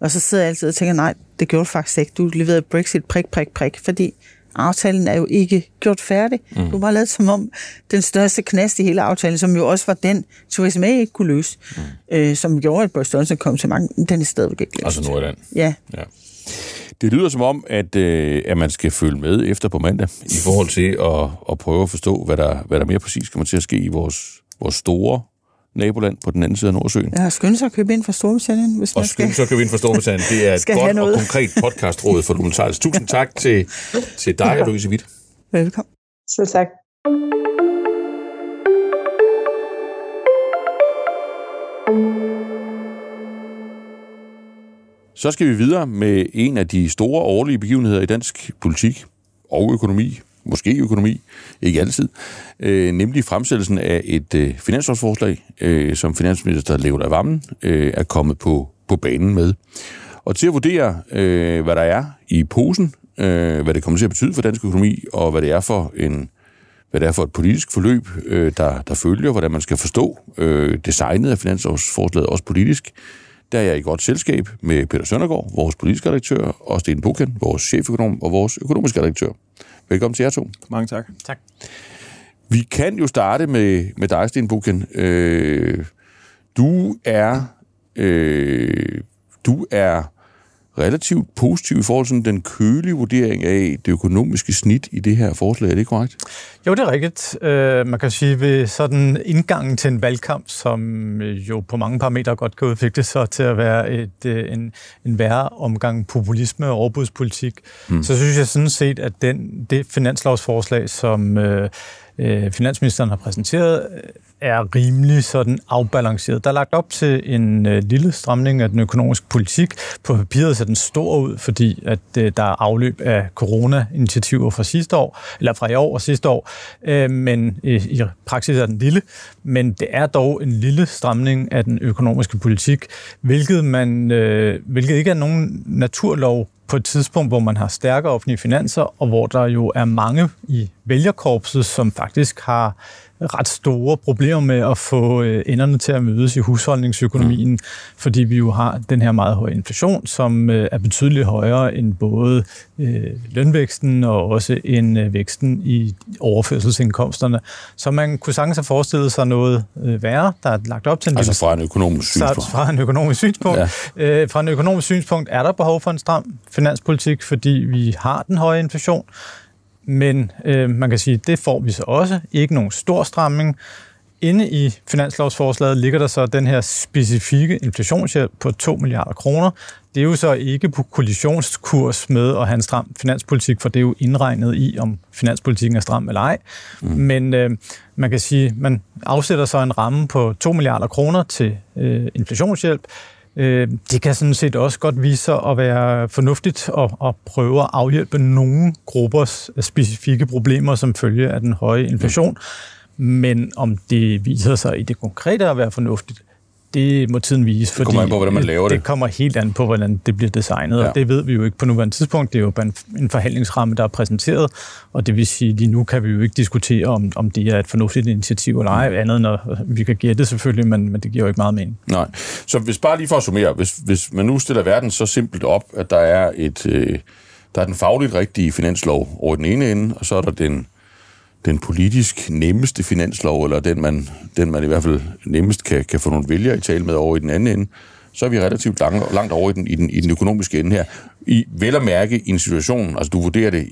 Og så sidder jeg altid og tænker, nej, det gjorde du faktisk ikke. Du leverede Brexit prik, prik, prik, fordi aftalen er jo ikke gjort færdig. Mm. Du har lavet som om den største knast i hele aftalen, som jo også var den, Theresa ikke kunne løse, mm. øh, som gjorde, at Boris Johnson kom til mange, den er stadigvæk ikke løst. Altså Nordjylland. Ja. ja. Det lyder som om, at, øh, at man skal følge med efter på mandag, i forhold til at, at prøve at forstå, hvad der, hvad der mere præcis kommer til at ske i vores, vores store naboland på den anden side af Nordsøen. Ja, skynd sig at købe ind for Storbritannien, hvis og. Og skynd sig at købe ind for Storbritannien. Det er et godt og konkret podcastråd for Dokumentarisk. Tusind tak til, til dig, ja. Louise Witt. Velkommen. Selv tak. Så skal vi videre med en af de store årlige begivenheder i dansk politik og økonomi, måske økonomi, ikke altid, øh, nemlig fremsættelsen af et øh, finanslovsforslag, øh, som finansminister Leo Lavammen øh, er kommet på, på banen med. Og til at vurdere, øh, hvad der er i posen, øh, hvad det kommer til at betyde for dansk økonomi, og hvad det er for en hvad det er for et politisk forløb, øh, der, der følger, hvordan man skal forstå øh, designet af finanslovsforslaget, også politisk, der er jeg i godt selskab med Peter Søndergaard, vores politiske redaktør, og Sten Buken, vores cheføkonom og vores økonomiske redaktør. Velkommen til jer to. Mange tak. Tak. Vi kan jo starte med, med dig, Sten Buken. Øh, du er, øh, du er relativt positiv i forhold til den kølige vurdering af det økonomiske snit i det her forslag. Er det korrekt? Jo, det er rigtigt. Øh, man kan sige, ved sådan indgangen til en valgkamp, som jo på mange parametre godt kan udvikle sig til at være et, øh, en, en værre omgang populisme og overbudspolitik, mm. så synes jeg sådan set, at den, det finanslovsforslag, som øh, øh, finansministeren har præsenteret, øh, er rimelig sådan afbalanceret. Der er lagt op til en øh, lille stramning af den økonomiske politik. På papiret ser den stor ud, fordi at øh, der er afløb af corona-initiativer fra sidste år, eller fra i år og sidste år, øh, men øh, i praksis er den lille. Men det er dog en lille stramning af den økonomiske politik, hvilket, man, øh, hvilket ikke er nogen naturlov på et tidspunkt, hvor man har stærke offentlige finanser, og hvor der jo er mange i vælgerkorpset, som faktisk har ret store problemer med at få øh, enderne til at mødes i husholdningsøkonomien, mm. fordi vi jo har den her meget høje inflation, som øh, er betydeligt højere end både øh, lønvæksten og også end væksten i overførselsindkomsterne. Så man kunne sagtens have forestillet sig noget værre, der er lagt op til en... Altså fra en økonomisk synspunkt. Fra en økonomisk synspunkt. Ja. Fra en økonomisk synspunkt er der behov for en stram finanspolitik, fordi vi har den høje inflation. Men øh, man kan sige, at det får vi så også. Ikke nogen stor stramning. Inde i finanslovsforslaget ligger der så den her specifikke inflationshjælp på 2 milliarder kroner. Det er jo så ikke på kollisionskurs med at have en stram finanspolitik, for det er jo indregnet i, om finanspolitikken er stram eller ej. Mm. Men øh, man kan sige, man afsætter så en ramme på 2 milliarder kroner til øh, inflationshjælp. Øh, det kan sådan set også godt vise sig at være fornuftigt at, at prøve at afhjælpe nogle gruppers specifikke problemer som følge af den høje inflation. Men om det viser sig i det konkrete at være fornuftigt, det må tiden vise. Det kommer an på, hvordan man laver det. Det kommer helt an på, hvordan det bliver designet, ja. og det ved vi jo ikke på nuværende tidspunkt. Det er jo en forhandlingsramme, der er præsenteret, og det vil sige, lige nu kan vi jo ikke diskutere, om, om det er et fornuftigt initiativ eller ej, andet end at vi kan gætte selvfølgelig, men, men det giver jo ikke meget mening. Nej, så hvis bare lige for at summere, hvis, hvis man nu stiller verden så simpelt op, at der er et... Øh, der er den fagligt rigtige finanslov over den ene ende, og så er der den den politisk nemmeste finanslov, eller den man, den man i hvert fald nemmest kan, kan få nogle vælgere i tale med over i den anden ende, så er vi relativt langt, langt over i den, i, den, i den økonomiske ende her. I vel at mærke i en situation, altså du vurderer det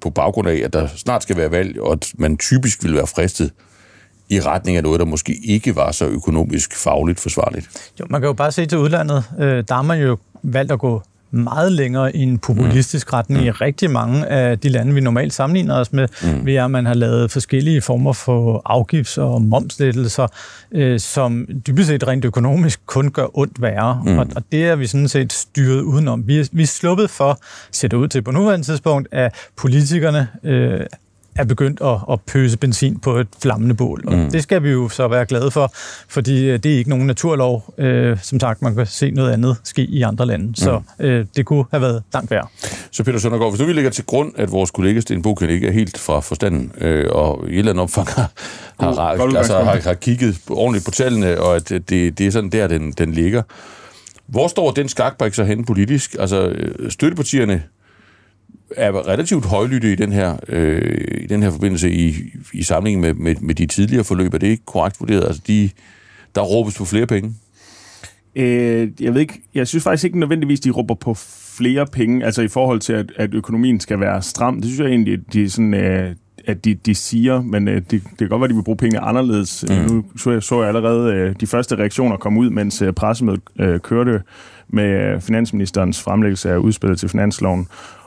på baggrund af, at der snart skal være valg, og at man typisk vil være fristet i retning af noget, der måske ikke var så økonomisk fagligt forsvarligt. Jo, man kan jo bare se til udlandet. Øh, der har man jo valgt at gå meget længere i en populistisk mm. retning mm. i rigtig mange af de lande, vi normalt sammenligner os med, mm. ved at man har lavet forskellige former for afgifts- og momslettelser, øh, som dybest set rent økonomisk kun gør ondt værre. Mm. Og, og det er vi sådan set styret udenom. Vi er, vi er sluppet for, ser det ud til på nuværende tidspunkt, at politikerne øh, er begyndt at, at pøse benzin på et flammende bål. Og mm. det skal vi jo så være glade for, fordi øh, det er ikke nogen naturlov. Øh, som sagt, man kan se noget andet ske i andre lande. Mm. Så øh, det kunne have været langt værre. Så Peter Søndergaard, hvis du vil lægge til grund, at vores kollega Sten Boken ikke er helt fra forstanden, øh, og i et eller andet omfang har, har, uh, altså, har, har kigget ordentligt på tallene, og at det, det er sådan der, den, den ligger. Hvor står den skakbrik så hen politisk? Altså, øh, støttepartierne er relativt højlytte i den her, øh, i den her forbindelse i, i sammenligning med, med, med de tidligere forløb. Er det ikke korrekt vurderet? Altså, de, der råbes på flere penge? Øh, jeg ved ikke, jeg synes faktisk ikke nødvendigvis, de råber på flere penge, altså i forhold til, at, at økonomien skal være stram. Det synes jeg egentlig, de sådan, øh, at de, de siger, men øh, det, det kan godt være, at de vil bruge pengene anderledes. Mm. Nu så jeg, så jeg allerede øh, de første reaktioner komme ud, mens øh, pressemødet øh, kørte med øh, finansministerens fremlæggelse af udspillet til finansloven.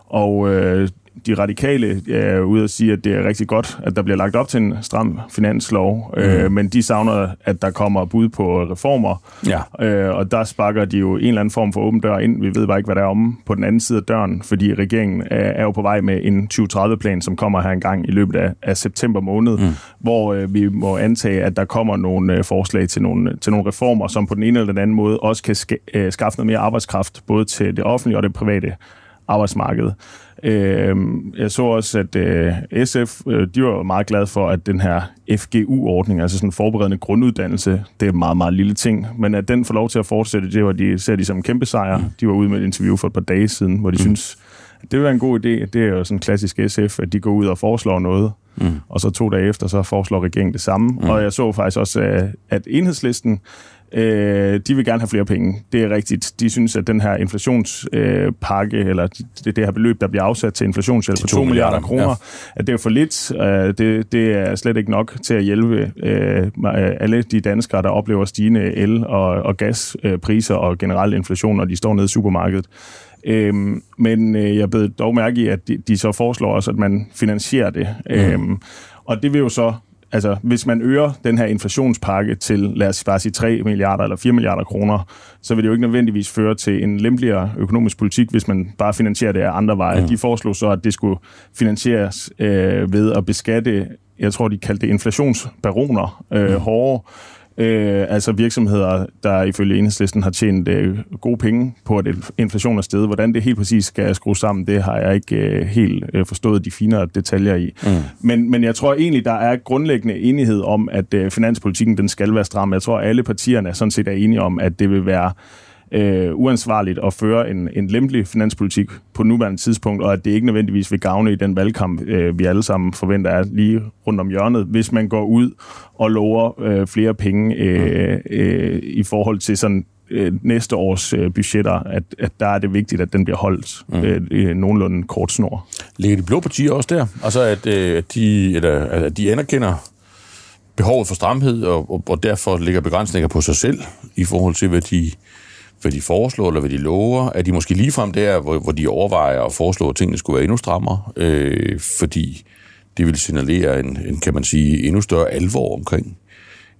Og øh, de radikale er ude at sige, at det er rigtig godt, at der bliver lagt op til en stram finanslov, mm. øh, men de savner, at der kommer bud på reformer, ja. øh, og der sparker de jo en eller anden form for åben dør ind. Vi ved bare ikke, hvad der er om på den anden side af døren, fordi regeringen er, er jo på vej med en 2030-plan, som kommer her en gang i løbet af, af september måned, mm. hvor øh, vi må antage, at der kommer nogle øh, forslag til nogle, til nogle reformer, som på den ene eller den anden måde også kan ska- øh, skaffe noget mere arbejdskraft, både til det offentlige og det private arbejdsmarked. Øh, jeg så også, at øh, SF øh, de var meget glade for, at den her FGU-ordning, altså sådan en forberedende grunduddannelse, det er en meget, meget lille ting, men at den får lov til at fortsætte, det var de, ser de som en kæmpe sejr. Mm. De var ude med et interview for et par dage siden, hvor de mm. synes, at det var en god idé. Det er jo sådan klassisk SF, at de går ud og foreslår noget, mm. og så to dage efter, så foreslår regeringen det samme. Mm. Og jeg så faktisk også, at enhedslisten Øh, de vil gerne have flere penge. Det er rigtigt. De synes, at den her inflationspakke, øh, eller det, det her beløb, der bliver afsat til inflationshjælp på 2 milliarder kroner, ja. at det er for lidt. Øh, det, det er slet ikke nok til at hjælpe øh, alle de danskere, der oplever stigende el- og, og gaspriser og generel inflation, når de står nede i supermarkedet. Øhm, men øh, jeg blev dog mærke i, at de, de så foreslår også, at man finansierer det. Mm. Øhm, og det vil jo så altså, hvis man øger den her inflationspakke til, lad os bare sige 3 milliarder eller 4 milliarder kroner, så vil det jo ikke nødvendigvis føre til en lempeligere økonomisk politik, hvis man bare finansierer det af andre veje. Mm. De foreslog så, at det skulle finansieres øh, ved at beskatte, jeg tror, de kaldte det inflationsbaroner øh, mm. hårdere, Øh, altså virksomheder, der ifølge enhedslisten har tjent øh, gode penge på, at inflation er steget. Hvordan det helt præcis skal skrues sammen, det har jeg ikke øh, helt øh, forstået de finere detaljer i. Mm. Men, men jeg tror egentlig, der er grundlæggende enighed om, at øh, finanspolitikken den skal være stram. Jeg tror, alle partierne sådan set er enige om, at det vil være øh, uansvarligt at føre en, en lempelig finanspolitik på nuværende tidspunkt, og at det ikke nødvendigvis vil gavne i den valgkamp, øh, vi alle sammen forventer er lige rundt om hjørnet, hvis man går ud og lover øh, flere penge øh, øh, i forhold til sådan øh, næste års øh, budgetter, at, at der er det vigtigt, at den bliver holdt mm. øh, nogenlunde kort snor. Ligger de blå partier også der? Altså, at, øh, at, de, eller, at de anerkender behovet for stramhed, og, og, og derfor lægger begrænsninger på sig selv i forhold til, hvad de hvad de foreslår, eller hvad de lover? Er de måske ligefrem der, hvor, hvor de overvejer at foreslå, at tingene skulle være endnu strammere, øh, fordi det vil signalere en, en, kan man sige, endnu større alvor omkring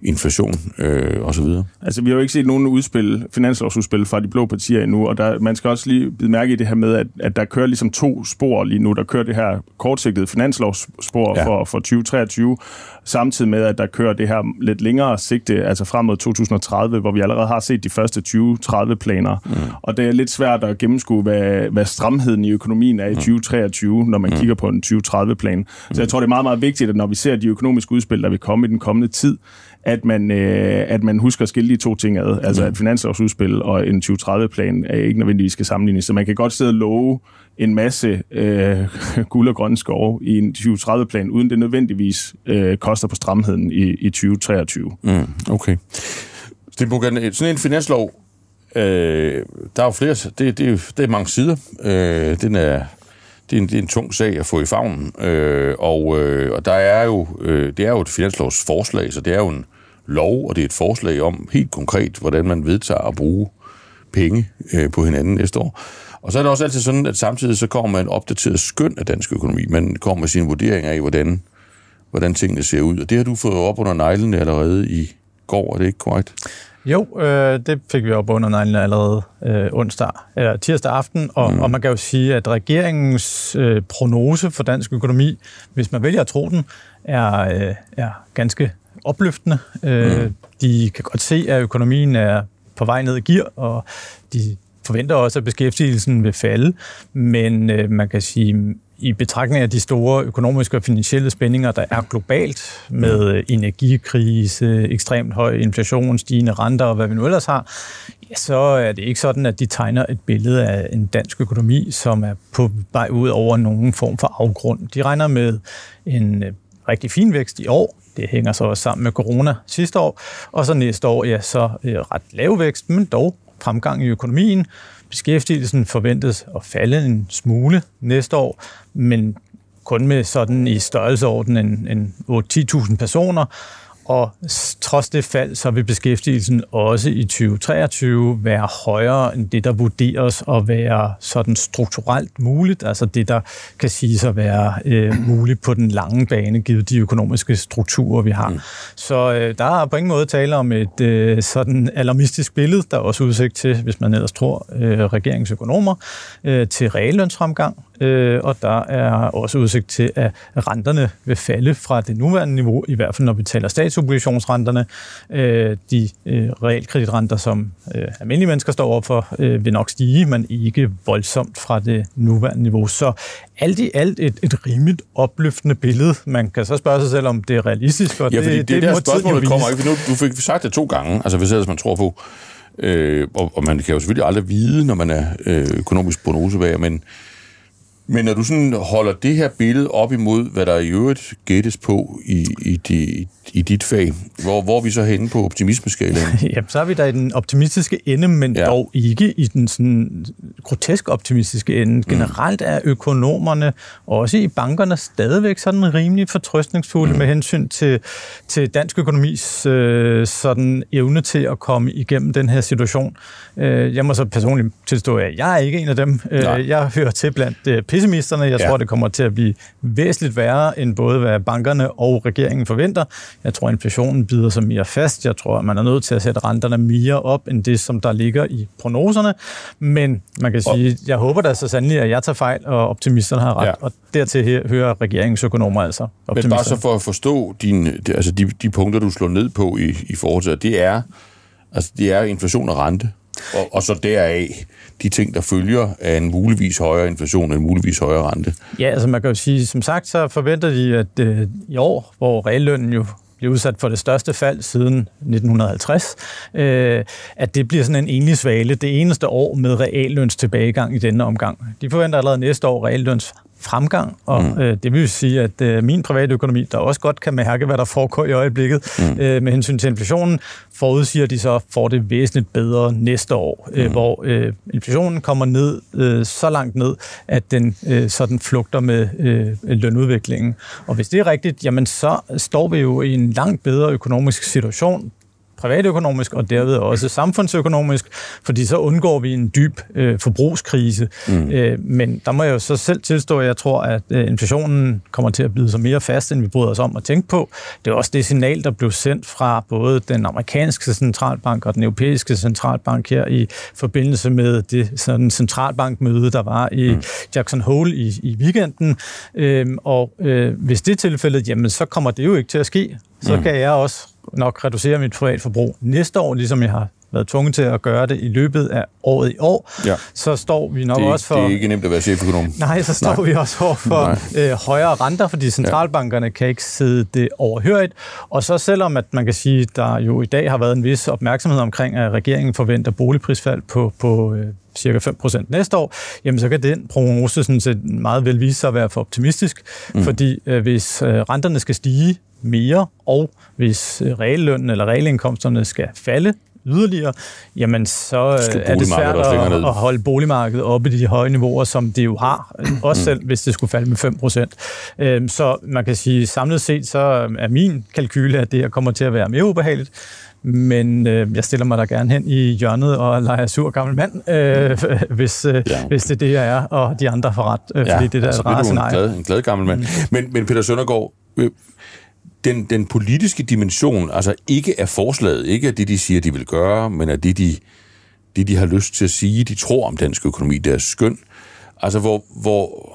inflation øh, og så videre. Altså, vi har jo ikke set nogen udspil, finanslovsudspil fra de blå partier endnu, og der, man skal også lige bide mærke i det her med, at, at der kører ligesom to spor lige nu. Der kører det her kortsigtede finanslovsspor ja. for, for 2023, samtidig med, at der kører det her lidt længere sigte, altså frem mod 2030, hvor vi allerede har set de første 2030-planer. Mm. Og det er lidt svært at gennemskue, hvad, hvad stramheden i økonomien er i mm. 2023, når man mm. kigger på en 2030-plan. Så jeg mm. tror, det er meget, meget vigtigt, at når vi ser de økonomiske udspil, der vil komme i den kommende tid, at man, øh, at man husker at skille de to ting ad. Altså at finanslovsudspil og en 2030-plan er ikke nødvendigvis skal sammenlignes. Så man kan godt sidde og love en masse øh, guld og grønne skove i en 2030-plan, uden det nødvendigvis øh, koster på stramheden i, i 2023. Mm, okay. Sten sådan en finanslov, øh, der er jo flere, det, det, det er mange sider. Øh, den er, det, er en, det er en tung sag at få i favnen, øh, og, øh, og der er jo, øh, det er jo et finanslovsforslag, så det er jo en lov, og det er et forslag om helt konkret, hvordan man vedtager at bruge penge øh, på hinanden næste år. Og så er det også altid sådan, at samtidig så kommer man en opdateret skøn af dansk økonomi. Man kommer med sine vurderinger af, hvordan, hvordan tingene ser ud. Og det har du fået op under neglene allerede i går, er det ikke korrekt? Jo, øh, det fik vi op under neglene allerede øh, onsdag, eller tirsdag aften, og, mm. og man kan jo sige, at regeringens øh, prognose for dansk økonomi, hvis man vælger at tro den, er, øh, er ganske opløftende. Øh, mm. De kan godt se, at økonomien er på vej ned i gear, og de forventer også, at beskæftigelsen vil falde, men øh, man kan sige, i betragtning af de store økonomiske og finansielle spændinger, der er globalt med mm. energikrise, ekstremt høj inflation, stigende renter og hvad vi nu ellers har, ja, så er det ikke sådan, at de tegner et billede af en dansk økonomi, som er på vej ud over nogen form for afgrund. De regner med en øh, rigtig fin vækst i år, det hænger så også sammen med corona sidste år. Og så næste år, ja, så øh, ret lav vækst, men dog fremgang i økonomien. Beskæftigelsen forventes at falde en smule næste år, men kun med sådan i størrelseorden en, en 8-10.000 personer, og trods det fald, så vil beskæftigelsen også i 2023 være højere end det, der vurderes at være sådan strukturelt muligt, altså det, der kan siges at være øh, muligt på den lange bane, givet de økonomiske strukturer, vi har. Mm. Så øh, der er på ingen måde tale om et øh, sådan alarmistisk billede, der er også udsigt til, hvis man ellers tror, øh, regeringsøkonomer, øh, til reallønsfremgang, øh, og der er også udsigt til, at renterne vil falde fra det nuværende niveau, i hvert fald når vi taler statsobligationsrenterne. Øh, de øh, realkreditrenter, som øh, almindelige mennesker står overfor, øh, vil nok stige, men ikke voldsomt fra det nuværende niveau. Så alt i alt et, et rimeligt opløftende billede. Man kan så spørge sig selv, om det er realistisk. Og ja, fordi det, det, det der spørgsmål, kommer ikke. Nu, du fik sagt det to gange, altså hvis ellers man tror på, Øh, og, og man kan jo selvfølgelig aldrig vide, når man er øh, økonomisk prognosebager, men Men når du sådan holder det her billede op imod, hvad der i øvrigt gættes på i, i, de, i dit fag, hvor, hvor er vi så henne på optimismeskalaen? Jamen, så er vi der i den optimistiske ende, men ja. dog ikke i den sådan grotesk optimistiske ende. Mm. Generelt er økonomerne, også i bankerne, stadigvæk sådan rimelig fortrøstningsfulde mm. med hensyn til, til dansk økonomis øh, sådan evne til at komme igennem den her situation. Øh, jeg må så personligt tilstå, at jeg er ikke en af dem. Øh, jeg hører til blandt øh, pessimisterne. Jeg ja. tror, det kommer til at blive væsentligt værre, end både hvad bankerne og regeringen forventer. Jeg tror, inflationen bider sig mere fast. Jeg tror, at man er nødt til at sætte renterne mere op, end det, som der ligger i prognoserne. Men man kan sige, jeg håber da så sandelig, at jeg tager fejl, og optimisterne har ret. Ja. Og dertil hører regeringsøkonomer altså. Men bare så for at forstå din, altså de, de punkter, du slår ned på i, i forhold til, det er, altså det er inflation og rente. Og, og så deraf de ting, der følger af en muligvis højere inflation og en muligvis højere rente. Ja, altså man kan jo sige, som sagt, så forventer de, at øh, i år, hvor reallønnen jo bliver udsat for det største fald siden 1950, øh, at det bliver sådan en enlig svale det eneste år med realløns tilbagegang i denne omgang. De forventer allerede næste år realløns fremgang, og mm. øh, det vil sige, at øh, min private økonomi, der også godt kan mærke, hvad der foregår i øjeblikket mm. øh, med hensyn til inflationen, forudsiger de så får det væsentligt bedre næste år, øh, mm. hvor øh, inflationen kommer ned øh, så langt ned, at den øh, sådan flugter med øh, lønudviklingen. Og hvis det er rigtigt, jamen så står vi jo i en langt bedre økonomisk situation privatøkonomisk og derved også samfundsøkonomisk, fordi så undgår vi en dyb øh, forbrugskrise. Mm. Øh, men der må jeg jo så selv tilstå, at jeg tror, at øh, inflationen kommer til at blive så mere fast, end vi bryder os om at tænke på. Det er også det signal, der blev sendt fra både den amerikanske centralbank og den europæiske centralbank her i forbindelse med det sådan centralbankmøde, der var i mm. Jackson Hole i, i weekenden. Øh, og øh, hvis det er tilfældet, jamen så kommer det jo ikke til at ske. Så mm. kan jeg også nok reducere mit privatforbrug næste år, ligesom jeg har været tvunget til at gøre det i løbet af året i år, ja. så står vi nok det, også for... Det er ikke nemt at være cheføkonom. Nej, så står nej. vi også over for øh, højere renter, fordi centralbankerne ja. kan ikke sidde det overhørigt. Og så selvom at man kan sige, der jo i dag har været en vis opmærksomhed omkring, at regeringen forventer boligprisfald på, på øh, cirka 5% næste år, jamen så kan den prognose sådan set meget vel vise sig at være for optimistisk, mm. fordi øh, hvis øh, renterne skal stige mere, og hvis øh, reallønnen eller realindkomsterne skal falde yderligere, jamen så øh, er det svært at, at holde boligmarkedet oppe i de høje niveauer, som det jo har, også selv hvis det skulle falde med 5%. Øhm, så man kan sige, samlet set, så er min kalkyle, at det her kommer til at være mere ubehageligt, men øh, jeg stiller mig der gerne hen i hjørnet og leger sur gammel mand, øh, hvis, øh, ja. hvis det er det, jeg er, og de andre får ret, øh, ja, fordi det der altså, er en glad, en glad gammel mand. Mm. Men, men Peter Søndergaard, øh, den, den politiske dimension, altså ikke af forslaget, ikke af det, de siger, de vil gøre, men af det, de, det, de har lyst til at sige, de tror om dansk økonomi, deres skøn. Altså, hvor, hvor,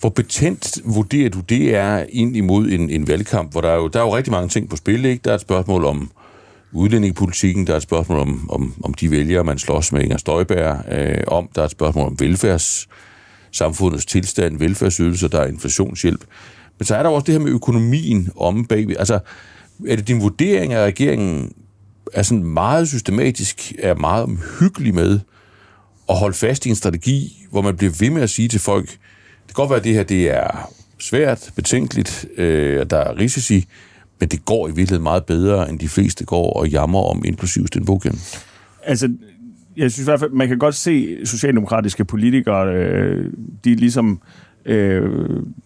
hvor betændt vurderer du, det er ind imod en, en valgkamp, hvor der er, jo, der er jo rigtig mange ting på spil, ikke? Der er et spørgsmål om udlændingepolitikken, der er et spørgsmål om, om, om de vælgere, man slås med Inger Støjberg øh, om, der er et spørgsmål om velfærdssamfundets tilstand, velfærdsydelser, der er inflationshjælp. Men så er der også det her med økonomien om bagved. Altså, er det din vurdering, at regeringen er sådan meget systematisk, er meget omhyggelig med at holde fast i en strategi, hvor man bliver ved med at sige til folk, det kan godt være, at det her det er svært, betænkeligt, øh, der er risici, men det går i virkeligheden meget bedre, end de fleste går og jammer om, inklusive Sten Bogen. Altså, jeg synes i hvert fald, man kan godt se socialdemokratiske politikere, øh, de ligesom øh,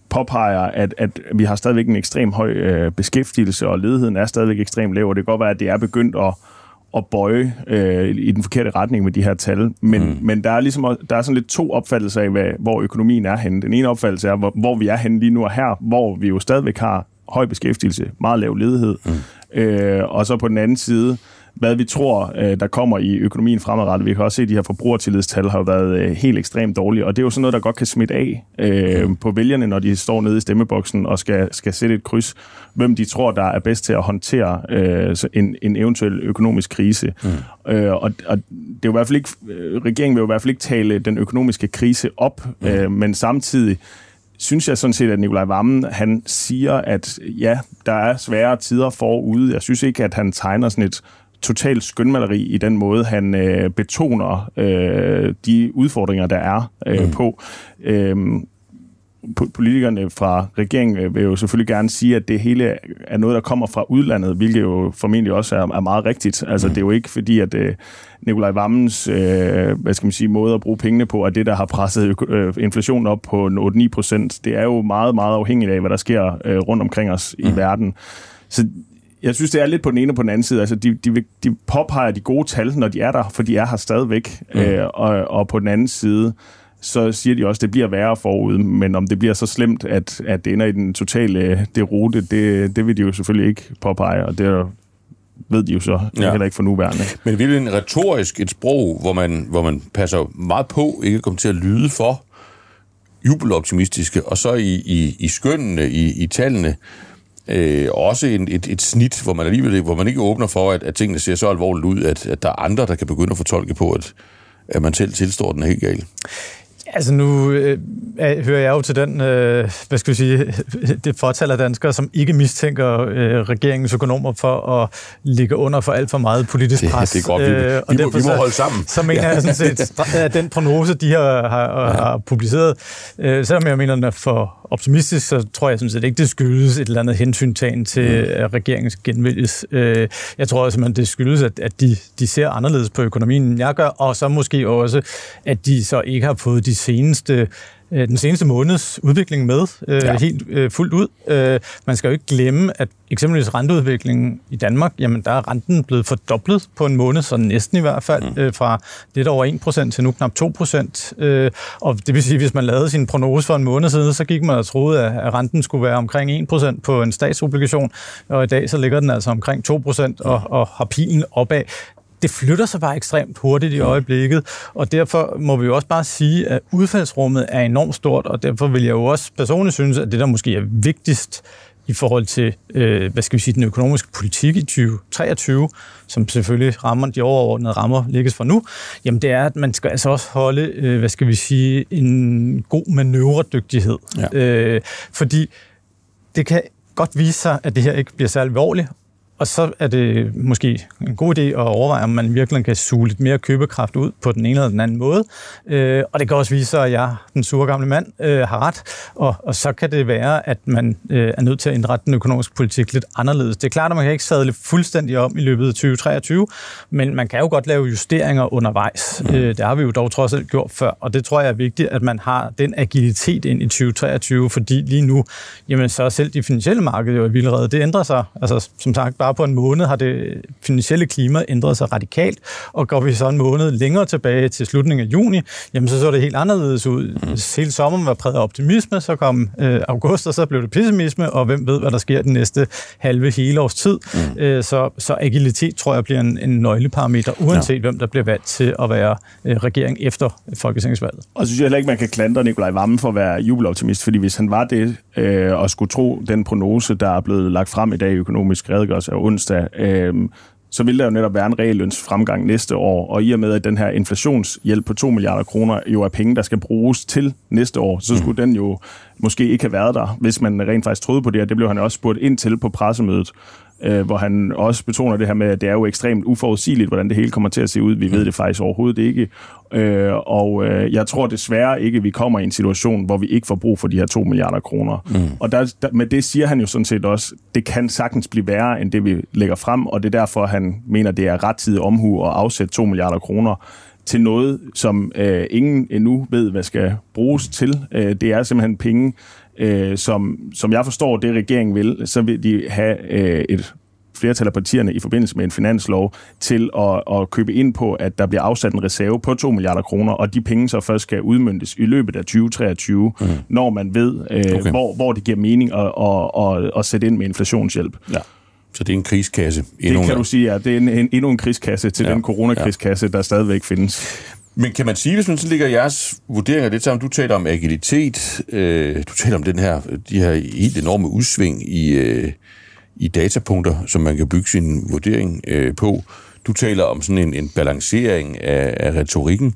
påpeger, at, at vi har stadigvæk en ekstrem høj øh, beskæftigelse, og ledigheden er stadigvæk ekstremt lav, og det kan godt være, at det er begyndt at, at bøje øh, i den forkerte retning med de her tal. Men, mm. men der er ligesom der er sådan lidt to opfattelser af, hvad, hvor økonomien er henne. Den ene opfattelse er, hvor, hvor vi er henne lige nu og her, hvor vi jo stadigvæk har høj beskæftigelse, meget lav ledighed. Mm. Øh, og så på den anden side, hvad vi tror, øh, der kommer i økonomien fremadrettet. Vi kan også se, at de her forbrugertillidstal har været øh, helt ekstremt dårlige, og det er jo sådan noget, der godt kan smitte af øh, på vælgerne, når de står nede i stemmeboksen og skal, skal sætte et kryds, hvem de tror, der er bedst til at håndtere øh, en, en eventuel økonomisk krise. Mm. Øh, og, og det er jo i hvert fald ikke, regeringen vil jo i hvert fald ikke tale den økonomiske krise op, mm. øh, men samtidig synes jeg sådan set, at Nikolaj Vammen, han siger, at ja, der er svære tider forude. Jeg synes ikke, at han tegner sådan et totalt skønmaleri i den måde, han øh, betoner øh, de udfordringer, der er øh, mm. på. Øh, politikerne fra regeringen vil jo selvfølgelig gerne sige, at det hele er noget, der kommer fra udlandet, hvilket jo formentlig også er, er meget rigtigt. Altså, mm. det er jo ikke fordi, at øh, Nikolaj Vammens øh, hvad skal man sige, måde at bruge pengene på, er det, der har presset øh, inflationen op på 8-9 procent. Det er jo meget, meget afhængigt af, hvad der sker øh, rundt omkring os mm. i verden. Så jeg synes, det er lidt på den ene og på den anden side. Altså, de, de, de påpeger de gode tal, når de er der, for de er her stadigvæk. Mm. Øh, og, og på den anden side, så siger de også, at det bliver værre forud, men om det bliver så slemt, at, at det ender i den totale det rute, det, det vil de jo selvfølgelig ikke påpege, og det ved de jo så ja. heller ikke for nuværende. Men det er en retorisk et sprog, hvor man, hvor man passer meget på ikke at komme til at lyde for jubeloptimistiske, og så i, i, i skønnene, i, i tallene, øh, også en, et, et snit, hvor man alligevel hvor man ikke åbner for, at, at tingene ser så alvorligt ud, at, at der er andre, der kan begynde at fortolke på, at, at man selv tilstår den helt galt. Altså nu øh, hører jeg jo til den, øh, hvad skal vi sige, det fortal af danskere, som ikke mistænker øh, regeringens økonomer for at ligge under for alt for meget politisk det, pres. Det er godt, vi, øh, og vi, må, vi må holde sammen. Så, så mener ja. jeg sådan set, at den prognose, de har, har, har publiceret, øh, selvom jeg mener, den er for optimistisk, så tror jeg sådan set ikke, det skyldes et eller andet hensyntagen til mm. at regeringen skal genvælges. Øh, jeg tror simpelthen, det skyldes, at, at de, de ser anderledes på økonomien, end jeg gør, og så måske også, at de så ikke har fået de seneste øh, den seneste måneds udvikling med øh, ja. helt øh, fuldt ud. Øh, man skal jo ikke glemme, at eksempelvis renteudviklingen i Danmark, jamen der er renten blevet fordoblet på en måned, så næsten i hvert fald, mm. øh, fra lidt over 1% til nu knap 2%. Øh, og det vil sige, hvis man lavede sin prognose for en måned siden, så gik man og troede, at renten skulle være omkring 1% på en statsobligation, og i dag så ligger den altså omkring 2% og, og har pilen opad det flytter sig bare ekstremt hurtigt i øjeblikket, og derfor må vi jo også bare sige, at udfaldsrummet er enormt stort, og derfor vil jeg jo også personligt synes, at det, der måske er vigtigst i forhold til, øh, hvad skal vi sige, den økonomiske politik i 2023, som selvfølgelig rammer de overordnede rammer ligges for nu, jamen det er, at man skal altså også holde, øh, hvad skal vi sige, en god manøvredygtighed. Ja. Øh, fordi det kan godt vise sig, at det her ikke bliver særlig alvorligt, og så er det måske en god idé at overveje, om man virkelig kan suge lidt mere købekraft ud på den ene eller den anden måde. Øh, og det kan også vise sig, at jeg, den sure gamle mand, øh, har ret. Og, og så kan det være, at man øh, er nødt til at indrette den økonomiske politik lidt anderledes. Det er klart, at man kan ikke sadle fuldstændig om i løbet af 2023, men man kan jo godt lave justeringer undervejs. Mm. Øh, det har vi jo dog trods alt gjort før, og det tror jeg er vigtigt, at man har den agilitet ind i 2023, fordi lige nu, jamen så selv de finansielle markeder jo er vildrede. Det ændrer sig, altså som sagt, bare på en måned har det finansielle klima ændret sig radikalt, og går vi så en måned længere tilbage til slutningen af juni, jamen så så det helt anderledes ud. Mm. Hele sommeren var præget af optimisme, så kom øh, august, og så blev det pessimisme, og hvem ved, hvad der sker den næste halve hele års tid. Mm. Øh, så, så agilitet tror jeg bliver en, en nøgleparameter, uanset ja. hvem der bliver valgt til at være øh, regering efter Folketingsvalget. Og så synes jeg heller ikke, man kan klandre Nikolaj Vammen for at være jubeloptimist, fordi hvis han var det, øh, og skulle tro den prognose, der er blevet lagt frem i dag i økonomisk redegørelse af onsdag, øh, så vil der jo netop være en realløns fremgang næste år, og i og med, at den her inflationshjælp på 2 milliarder kroner jo er penge, der skal bruges til næste år, så skulle mm. den jo måske ikke have været der, hvis man rent faktisk troede på det, og det blev han også spurgt ind til på pressemødet øh, hvor han også betoner det her med, at det er jo ekstremt uforudsigeligt, hvordan det hele kommer til at se ud. Vi ved det faktisk overhovedet ikke. Øh, og øh, jeg tror desværre ikke, at vi kommer i en situation, hvor vi ikke får brug for de her 2 milliarder kroner. Mm. Og der, der, med det siger han jo sådan set også, det kan sagtens blive værre, end det vi lægger frem, og det er derfor, han mener, det er rettidig omhu at afsætte 2 milliarder kroner til noget, som øh, ingen endnu ved, hvad skal bruges til. Øh, det er simpelthen penge, øh, som, som jeg forstår, det regeringen vil, så vil de have øh, et flertal af partierne i forbindelse med en finanslov til at, at købe ind på, at der bliver afsat en reserve på 2 milliarder kroner, og de penge så først skal udmyndtes i løbet af 2023, mm. når man ved, øh, okay. hvor, hvor det giver mening at, at, at, at sætte ind med inflationshjælp. Ja. Så det er en kriskasse. Endnu det kan du sige, ja. Det er en, en, endnu en kriskasse til ja. den coronakriskasse, ja. der stadigvæk findes. Men kan man sige, hvis man så ligger jeres vurderinger lidt sammen, du taler om agilitet, øh, du taler om den her, de her helt enorme udsving i, øh, i datapunkter, som man kan bygge sin vurdering øh, på. Du taler om sådan en, en balancering af, af retorikken.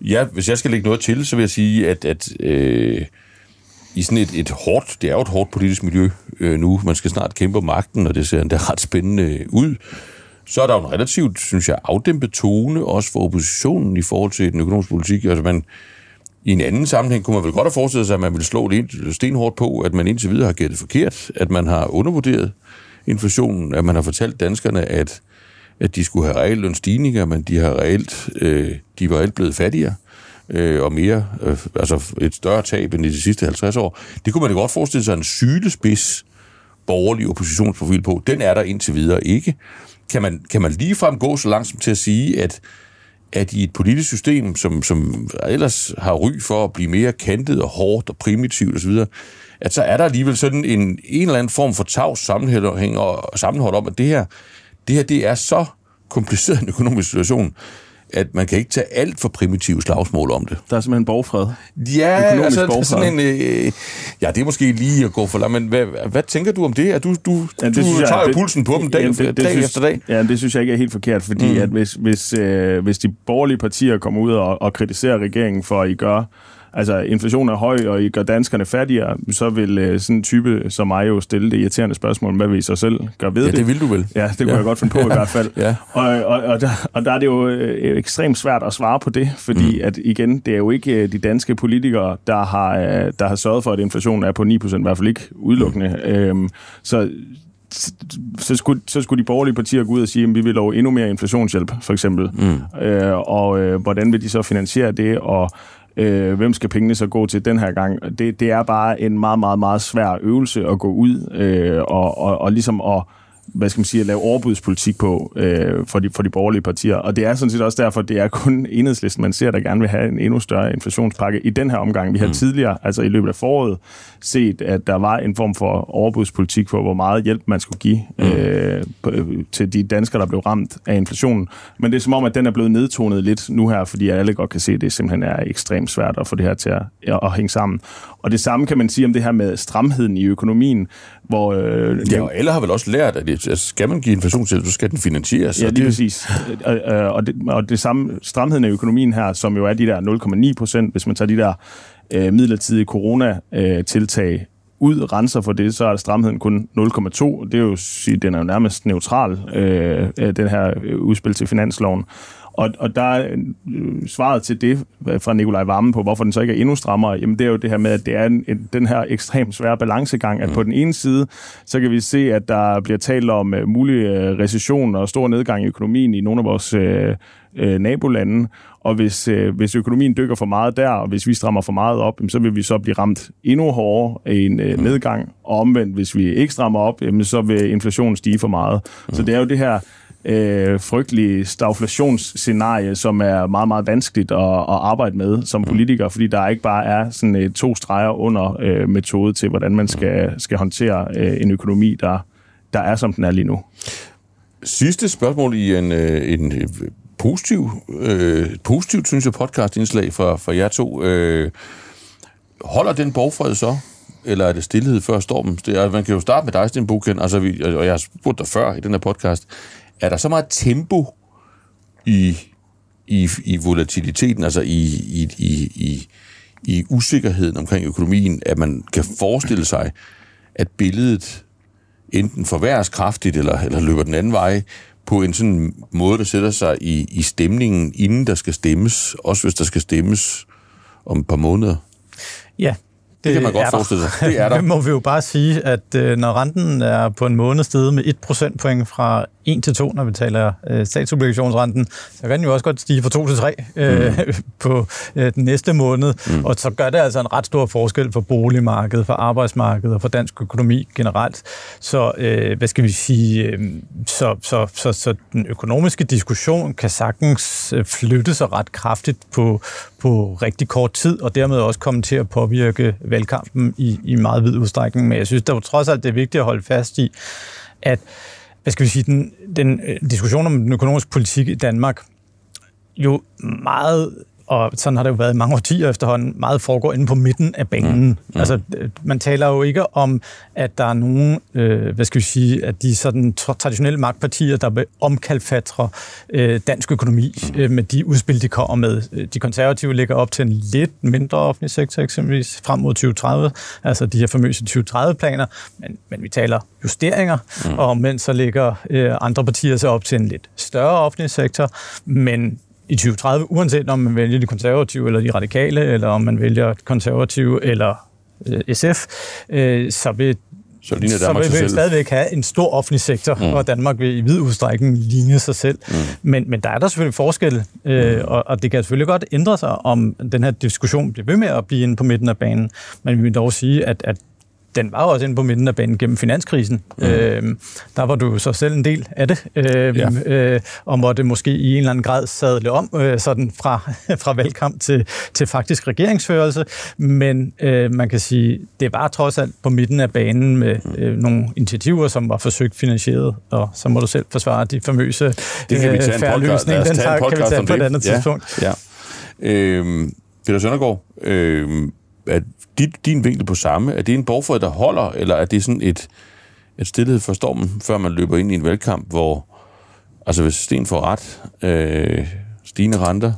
Ja, hvis jeg skal lægge noget til, så vil jeg sige, at, at øh, i sådan et, et hårdt, det er jo et hårdt politisk miljø øh, nu, man skal snart kæmpe om magten, og det ser endda ret spændende ud, så er der jo en relativt, synes jeg, afdæmpet tone, også for oppositionen i forhold til den økonomiske politik. Altså man, I en anden sammenhæng kunne man vel godt have forestillet sig, at man ville slå det stenhårdt på, at man indtil videre har gættet forkert, at man har undervurderet inflationen, at man har fortalt danskerne, at, at de skulle have reelt lønstigninger, men de har reelt, øh, de var reelt blevet fattigere øh, og mere, øh, altså et større tab end i de sidste 50 år. Det kunne man da godt forestille sig en sylespids borgerlig oppositionsprofil på. Den er der indtil videre ikke. Kan man, kan man ligefrem gå så langt til at sige, at at i et politisk system, som, som ellers har ry for at blive mere kantet og hårdt og primitivt osv., at så er der alligevel sådan en, en eller anden form for tavs sammenhæng og sammenhold om, at det her, det her det er så kompliceret en økonomisk situation, at man kan ikke tage alt for primitive slagsmål om det. Der er simpelthen borgfred. Ja, Økonomisk altså borgfred. sådan en... Øh, ja, det er måske lige at gå for langt, men hvad, hvad tænker du om det? At du, du, ja, det du synes tager jeg, det, pulsen på dem dag, ja, det, det dag synes, efter dag. Ja, det synes jeg ikke er helt forkert, fordi mm. at hvis, hvis, øh, hvis de borgerlige partier kommer ud og, og kritiserer regeringen for, at I gør altså inflationen er høj, og I gør danskerne fattigere, så vil øh, sådan en type som mig jo stille det irriterende spørgsmål, hvad vil I så selv gøre ved ja, det? det vil du vel. Ja, det kunne ja. jeg godt finde på i hvert fald. ja. og, og, og, der, og der er det jo øh, ekstremt svært at svare på det, fordi mm. at igen, det er jo ikke øh, de danske politikere, der har, der har sørget for, at inflationen er på 9%, i hvert fald ikke udelukkende. Mm. Øhm, så så skulle, så skulle de borgerlige partier gå ud og sige, at vi vil love endnu mere inflationshjælp, for eksempel. Mm. Øh, og øh, hvordan vil de så finansiere det, og øh, hvem skal pengene så gå til den her gang? Det, det er bare en meget, meget, meget svær øvelse at gå ud øh, og, og, og ligesom at hvad skal man sige, at lave overbudspolitik på øh, for, de, for de borgerlige partier. Og det er sådan set også derfor, det er kun enhedslisten, man ser, der gerne vil have en endnu større inflationspakke i den her omgang. Vi har mm. tidligere, altså i løbet af foråret, set, at der var en form for overbudspolitik for, hvor meget hjælp man skulle give mm. øh, til de danskere, der blev ramt af inflationen. Men det er som om, at den er blevet nedtonet lidt nu her, fordi alle godt kan se, at det simpelthen er ekstremt svært at få det her til at, at hænge sammen. Og det samme kan man sige om det her med stramheden i økonomien, hvor... Øh, ja, og alle har vel også lært, at det, altså, skal man give inflationshjælp, så skal den finansieres. Ja, det er præcis. og, og, det, og det samme stramheden i økonomien her, som jo er de der 0,9 procent, hvis man tager de der øh, midlertidige corona-tiltag ud, renser for det, så er stramheden kun 0,2. Det er jo, den er jo nærmest neutral, øh, den her udspil til finansloven. Og, og der er øh, svaret til det fra Nikolaj Vammen på, hvorfor den så ikke er endnu strammere, jamen det er jo det her med, at det er en, en, den her ekstremt svære balancegang, at mm. på den ene side, så kan vi se, at der bliver talt om uh, mulig uh, recession og stor nedgang i økonomien i nogle af vores uh, uh, nabolande, og hvis, uh, hvis økonomien dykker for meget der, og hvis vi strammer for meget op, jamen, så vil vi så blive ramt endnu hårdere i en uh, nedgang, og omvendt, hvis vi ikke strammer op, jamen, så vil inflationen stige for meget. Mm. Så det er jo det her øh, frygtelige stagflationsscenarie, som er meget, meget vanskeligt at, at arbejde med som mm. politiker, fordi der ikke bare er sådan et to streger under øh, metode til, hvordan man skal, skal håndtere øh, en økonomi, der, der er, som den er lige nu. Sidste spørgsmål i en, øh, en øh, positiv, øh, positivt, synes jeg, podcastindslag fra, fra jer to. Øh, holder den borgfred så? Eller er det stillhed før stormen? Det er, man kan jo starte med dig, Sten Buken, altså, vi, og jeg har spurgt dig før i den her podcast er der så meget tempo i, i, i volatiliteten, altså i, i, i, i, i usikkerheden omkring økonomien, at man kan forestille sig, at billedet enten forværres kraftigt, eller, eller løber den anden vej, på en sådan måde, der sætter sig i, i stemningen, inden der skal stemmes, også hvis der skal stemmes om et par måneder? Ja, det, det kan man godt forestille sig. Det er der. Må vi jo bare sige, at øh, når renten er på en måned steget med 1 procentpoint fra 1 til 2, når vi taler øh, statsobligationsrenten, så kan den jo også godt stige fra 2 til 3 øh, mm. på øh, den næste måned. Mm. Og så gør det altså en ret stor forskel for boligmarkedet, for arbejdsmarkedet og for dansk økonomi generelt. Så øh, hvad skal vi sige, øh, så, så, så, så den økonomiske diskussion kan sagtens øh, flytte sig ret kraftigt på, på rigtig kort tid, og dermed også komme til at påvirke valgkampen i, i meget vid udstrækning. Men jeg synes, der trods alt det er vigtigt at holde fast i, at hvad skal vi sige, den, den øh, diskussion om den økonomiske politik i Danmark jo meget og sådan har det jo været i mange årtier efterhånden, meget foregår inde på midten af banen. Mm. Mm. Altså, man taler jo ikke om, at der er nogen, øh, hvad skal vi sige, at de sådan traditionelle magtpartier, der vil omkalfatre øh, dansk økonomi øh, med de udspil, de kommer med. De konservative ligger op til en lidt mindre offentlig sektor, eksempelvis frem mod 2030, altså de her famøse 2030-planer, men, men vi taler justeringer, mm. og mens så ligger øh, andre partier så op til en lidt større offentlig sektor, men i 2030, uanset om man vælger de konservative eller de radikale, eller om man vælger konservative eller øh, SF, øh, så vil så, ligner så vil vi stadigvæk have en stor offentlig sektor, mm. og Danmark vil i vid udstrækning ligne sig selv. Mm. Men, men der er der selvfølgelig forskel, øh, mm. og, og det kan selvfølgelig godt ændre sig, om den her diskussion bliver ved med at blive inde på midten af banen. Men vi vil dog sige, at, at den var også inde på midten af banen gennem finanskrisen. Mm. Øh, der var du så selv en del af det, øh, ja. øh, og måtte måske i en eller anden grad sadle om øh, sådan fra, fra valgkamp til, til faktisk regeringsførelse. Men øh, man kan sige, det var trods alt på midten af banen med øh, nogle initiativer, som var forsøgt finansieret, og så må du selv forsvare de famøse det kan vi tage en podcast, Den tager, kan vi tage på et andet tidspunkt. Ja. Øh, Peter Søndergaard, øh, er dit, din vinkel på samme, er det en borgfred, der holder, eller er det sådan et, et stillhed for stormen, før man løber ind i en valgkamp, hvor, altså hvis Sten får ret, øh, stigende renter,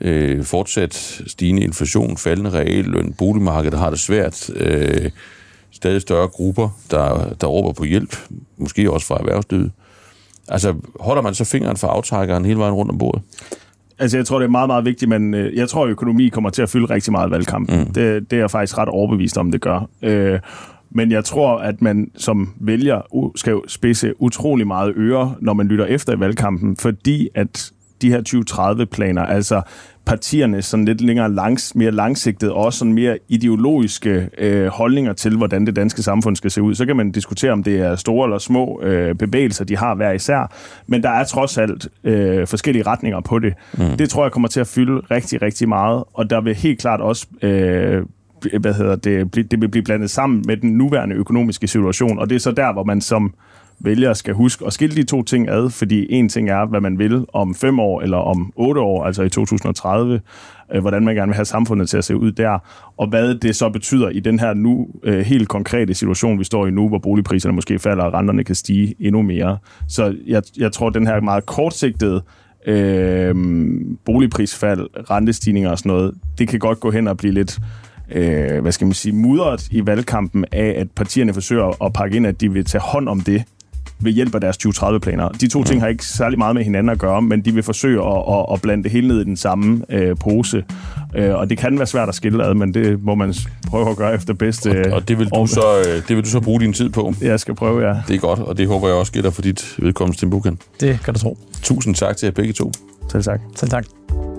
øh, fortsat stigende inflation, faldende realløn, boligmarkedet har det svært, øh, stadig større grupper, der, der råber på hjælp, måske også fra erhvervslivet. Altså, holder man så fingeren for aftrækkeren hele vejen rundt om bordet? Altså, jeg tror, det er meget, meget vigtigt, men øh, jeg tror, økonomi kommer til at fylde rigtig meget valgkampen. Mm. Det, det er jeg faktisk ret overbevist om, det gør. Øh, men jeg tror, at man som vælger skal spidse utrolig meget øre, når man lytter efter i valgkampen, fordi at de her 2030-planer, altså partierne sådan lidt længere langs, mere langsigtet, og også sådan mere ideologiske øh, holdninger til, hvordan det danske samfund skal se ud. Så kan man diskutere, om det er store eller små øh, bevægelser, de har hver især, men der er trods alt øh, forskellige retninger på det. Mm. Det tror jeg kommer til at fylde rigtig, rigtig meget, og der vil helt klart også... Øh, hvad hedder det, det vil blive blandet sammen med den nuværende økonomiske situation, og det er så der, hvor man som vælgere skal huske at skille de to ting ad, fordi en ting er, hvad man vil om fem år eller om otte år, altså i 2030, øh, hvordan man gerne vil have samfundet til at se ud der, og hvad det så betyder i den her nu øh, helt konkrete situation, vi står i nu, hvor boligpriserne måske falder, og renterne kan stige endnu mere. Så jeg, jeg tror, den her meget kortsigtede øh, boligprisfald, rentestigninger og sådan noget, det kan godt gå hen og blive lidt øh, hvad skal man sige, mudret i valgkampen af, at partierne forsøger at pakke ind, at de vil tage hånd om det ved hjælp af deres 2030-planer. De to ting har ikke særlig meget med hinanden at gøre, men de vil forsøge at, at, at blande det hele ned i den samme øh, pose. Øh, og det kan være svært at skille ad, men det må man prøve at gøre efter bedste... Og, og det, vil du så, øh, det vil du så bruge din tid på? Jeg skal prøve, ja. Det er godt, og det håber jeg også gælder for dit vedkommende til Det kan du tro. Tusind tak til jer begge to. Selv tak. Selv tak.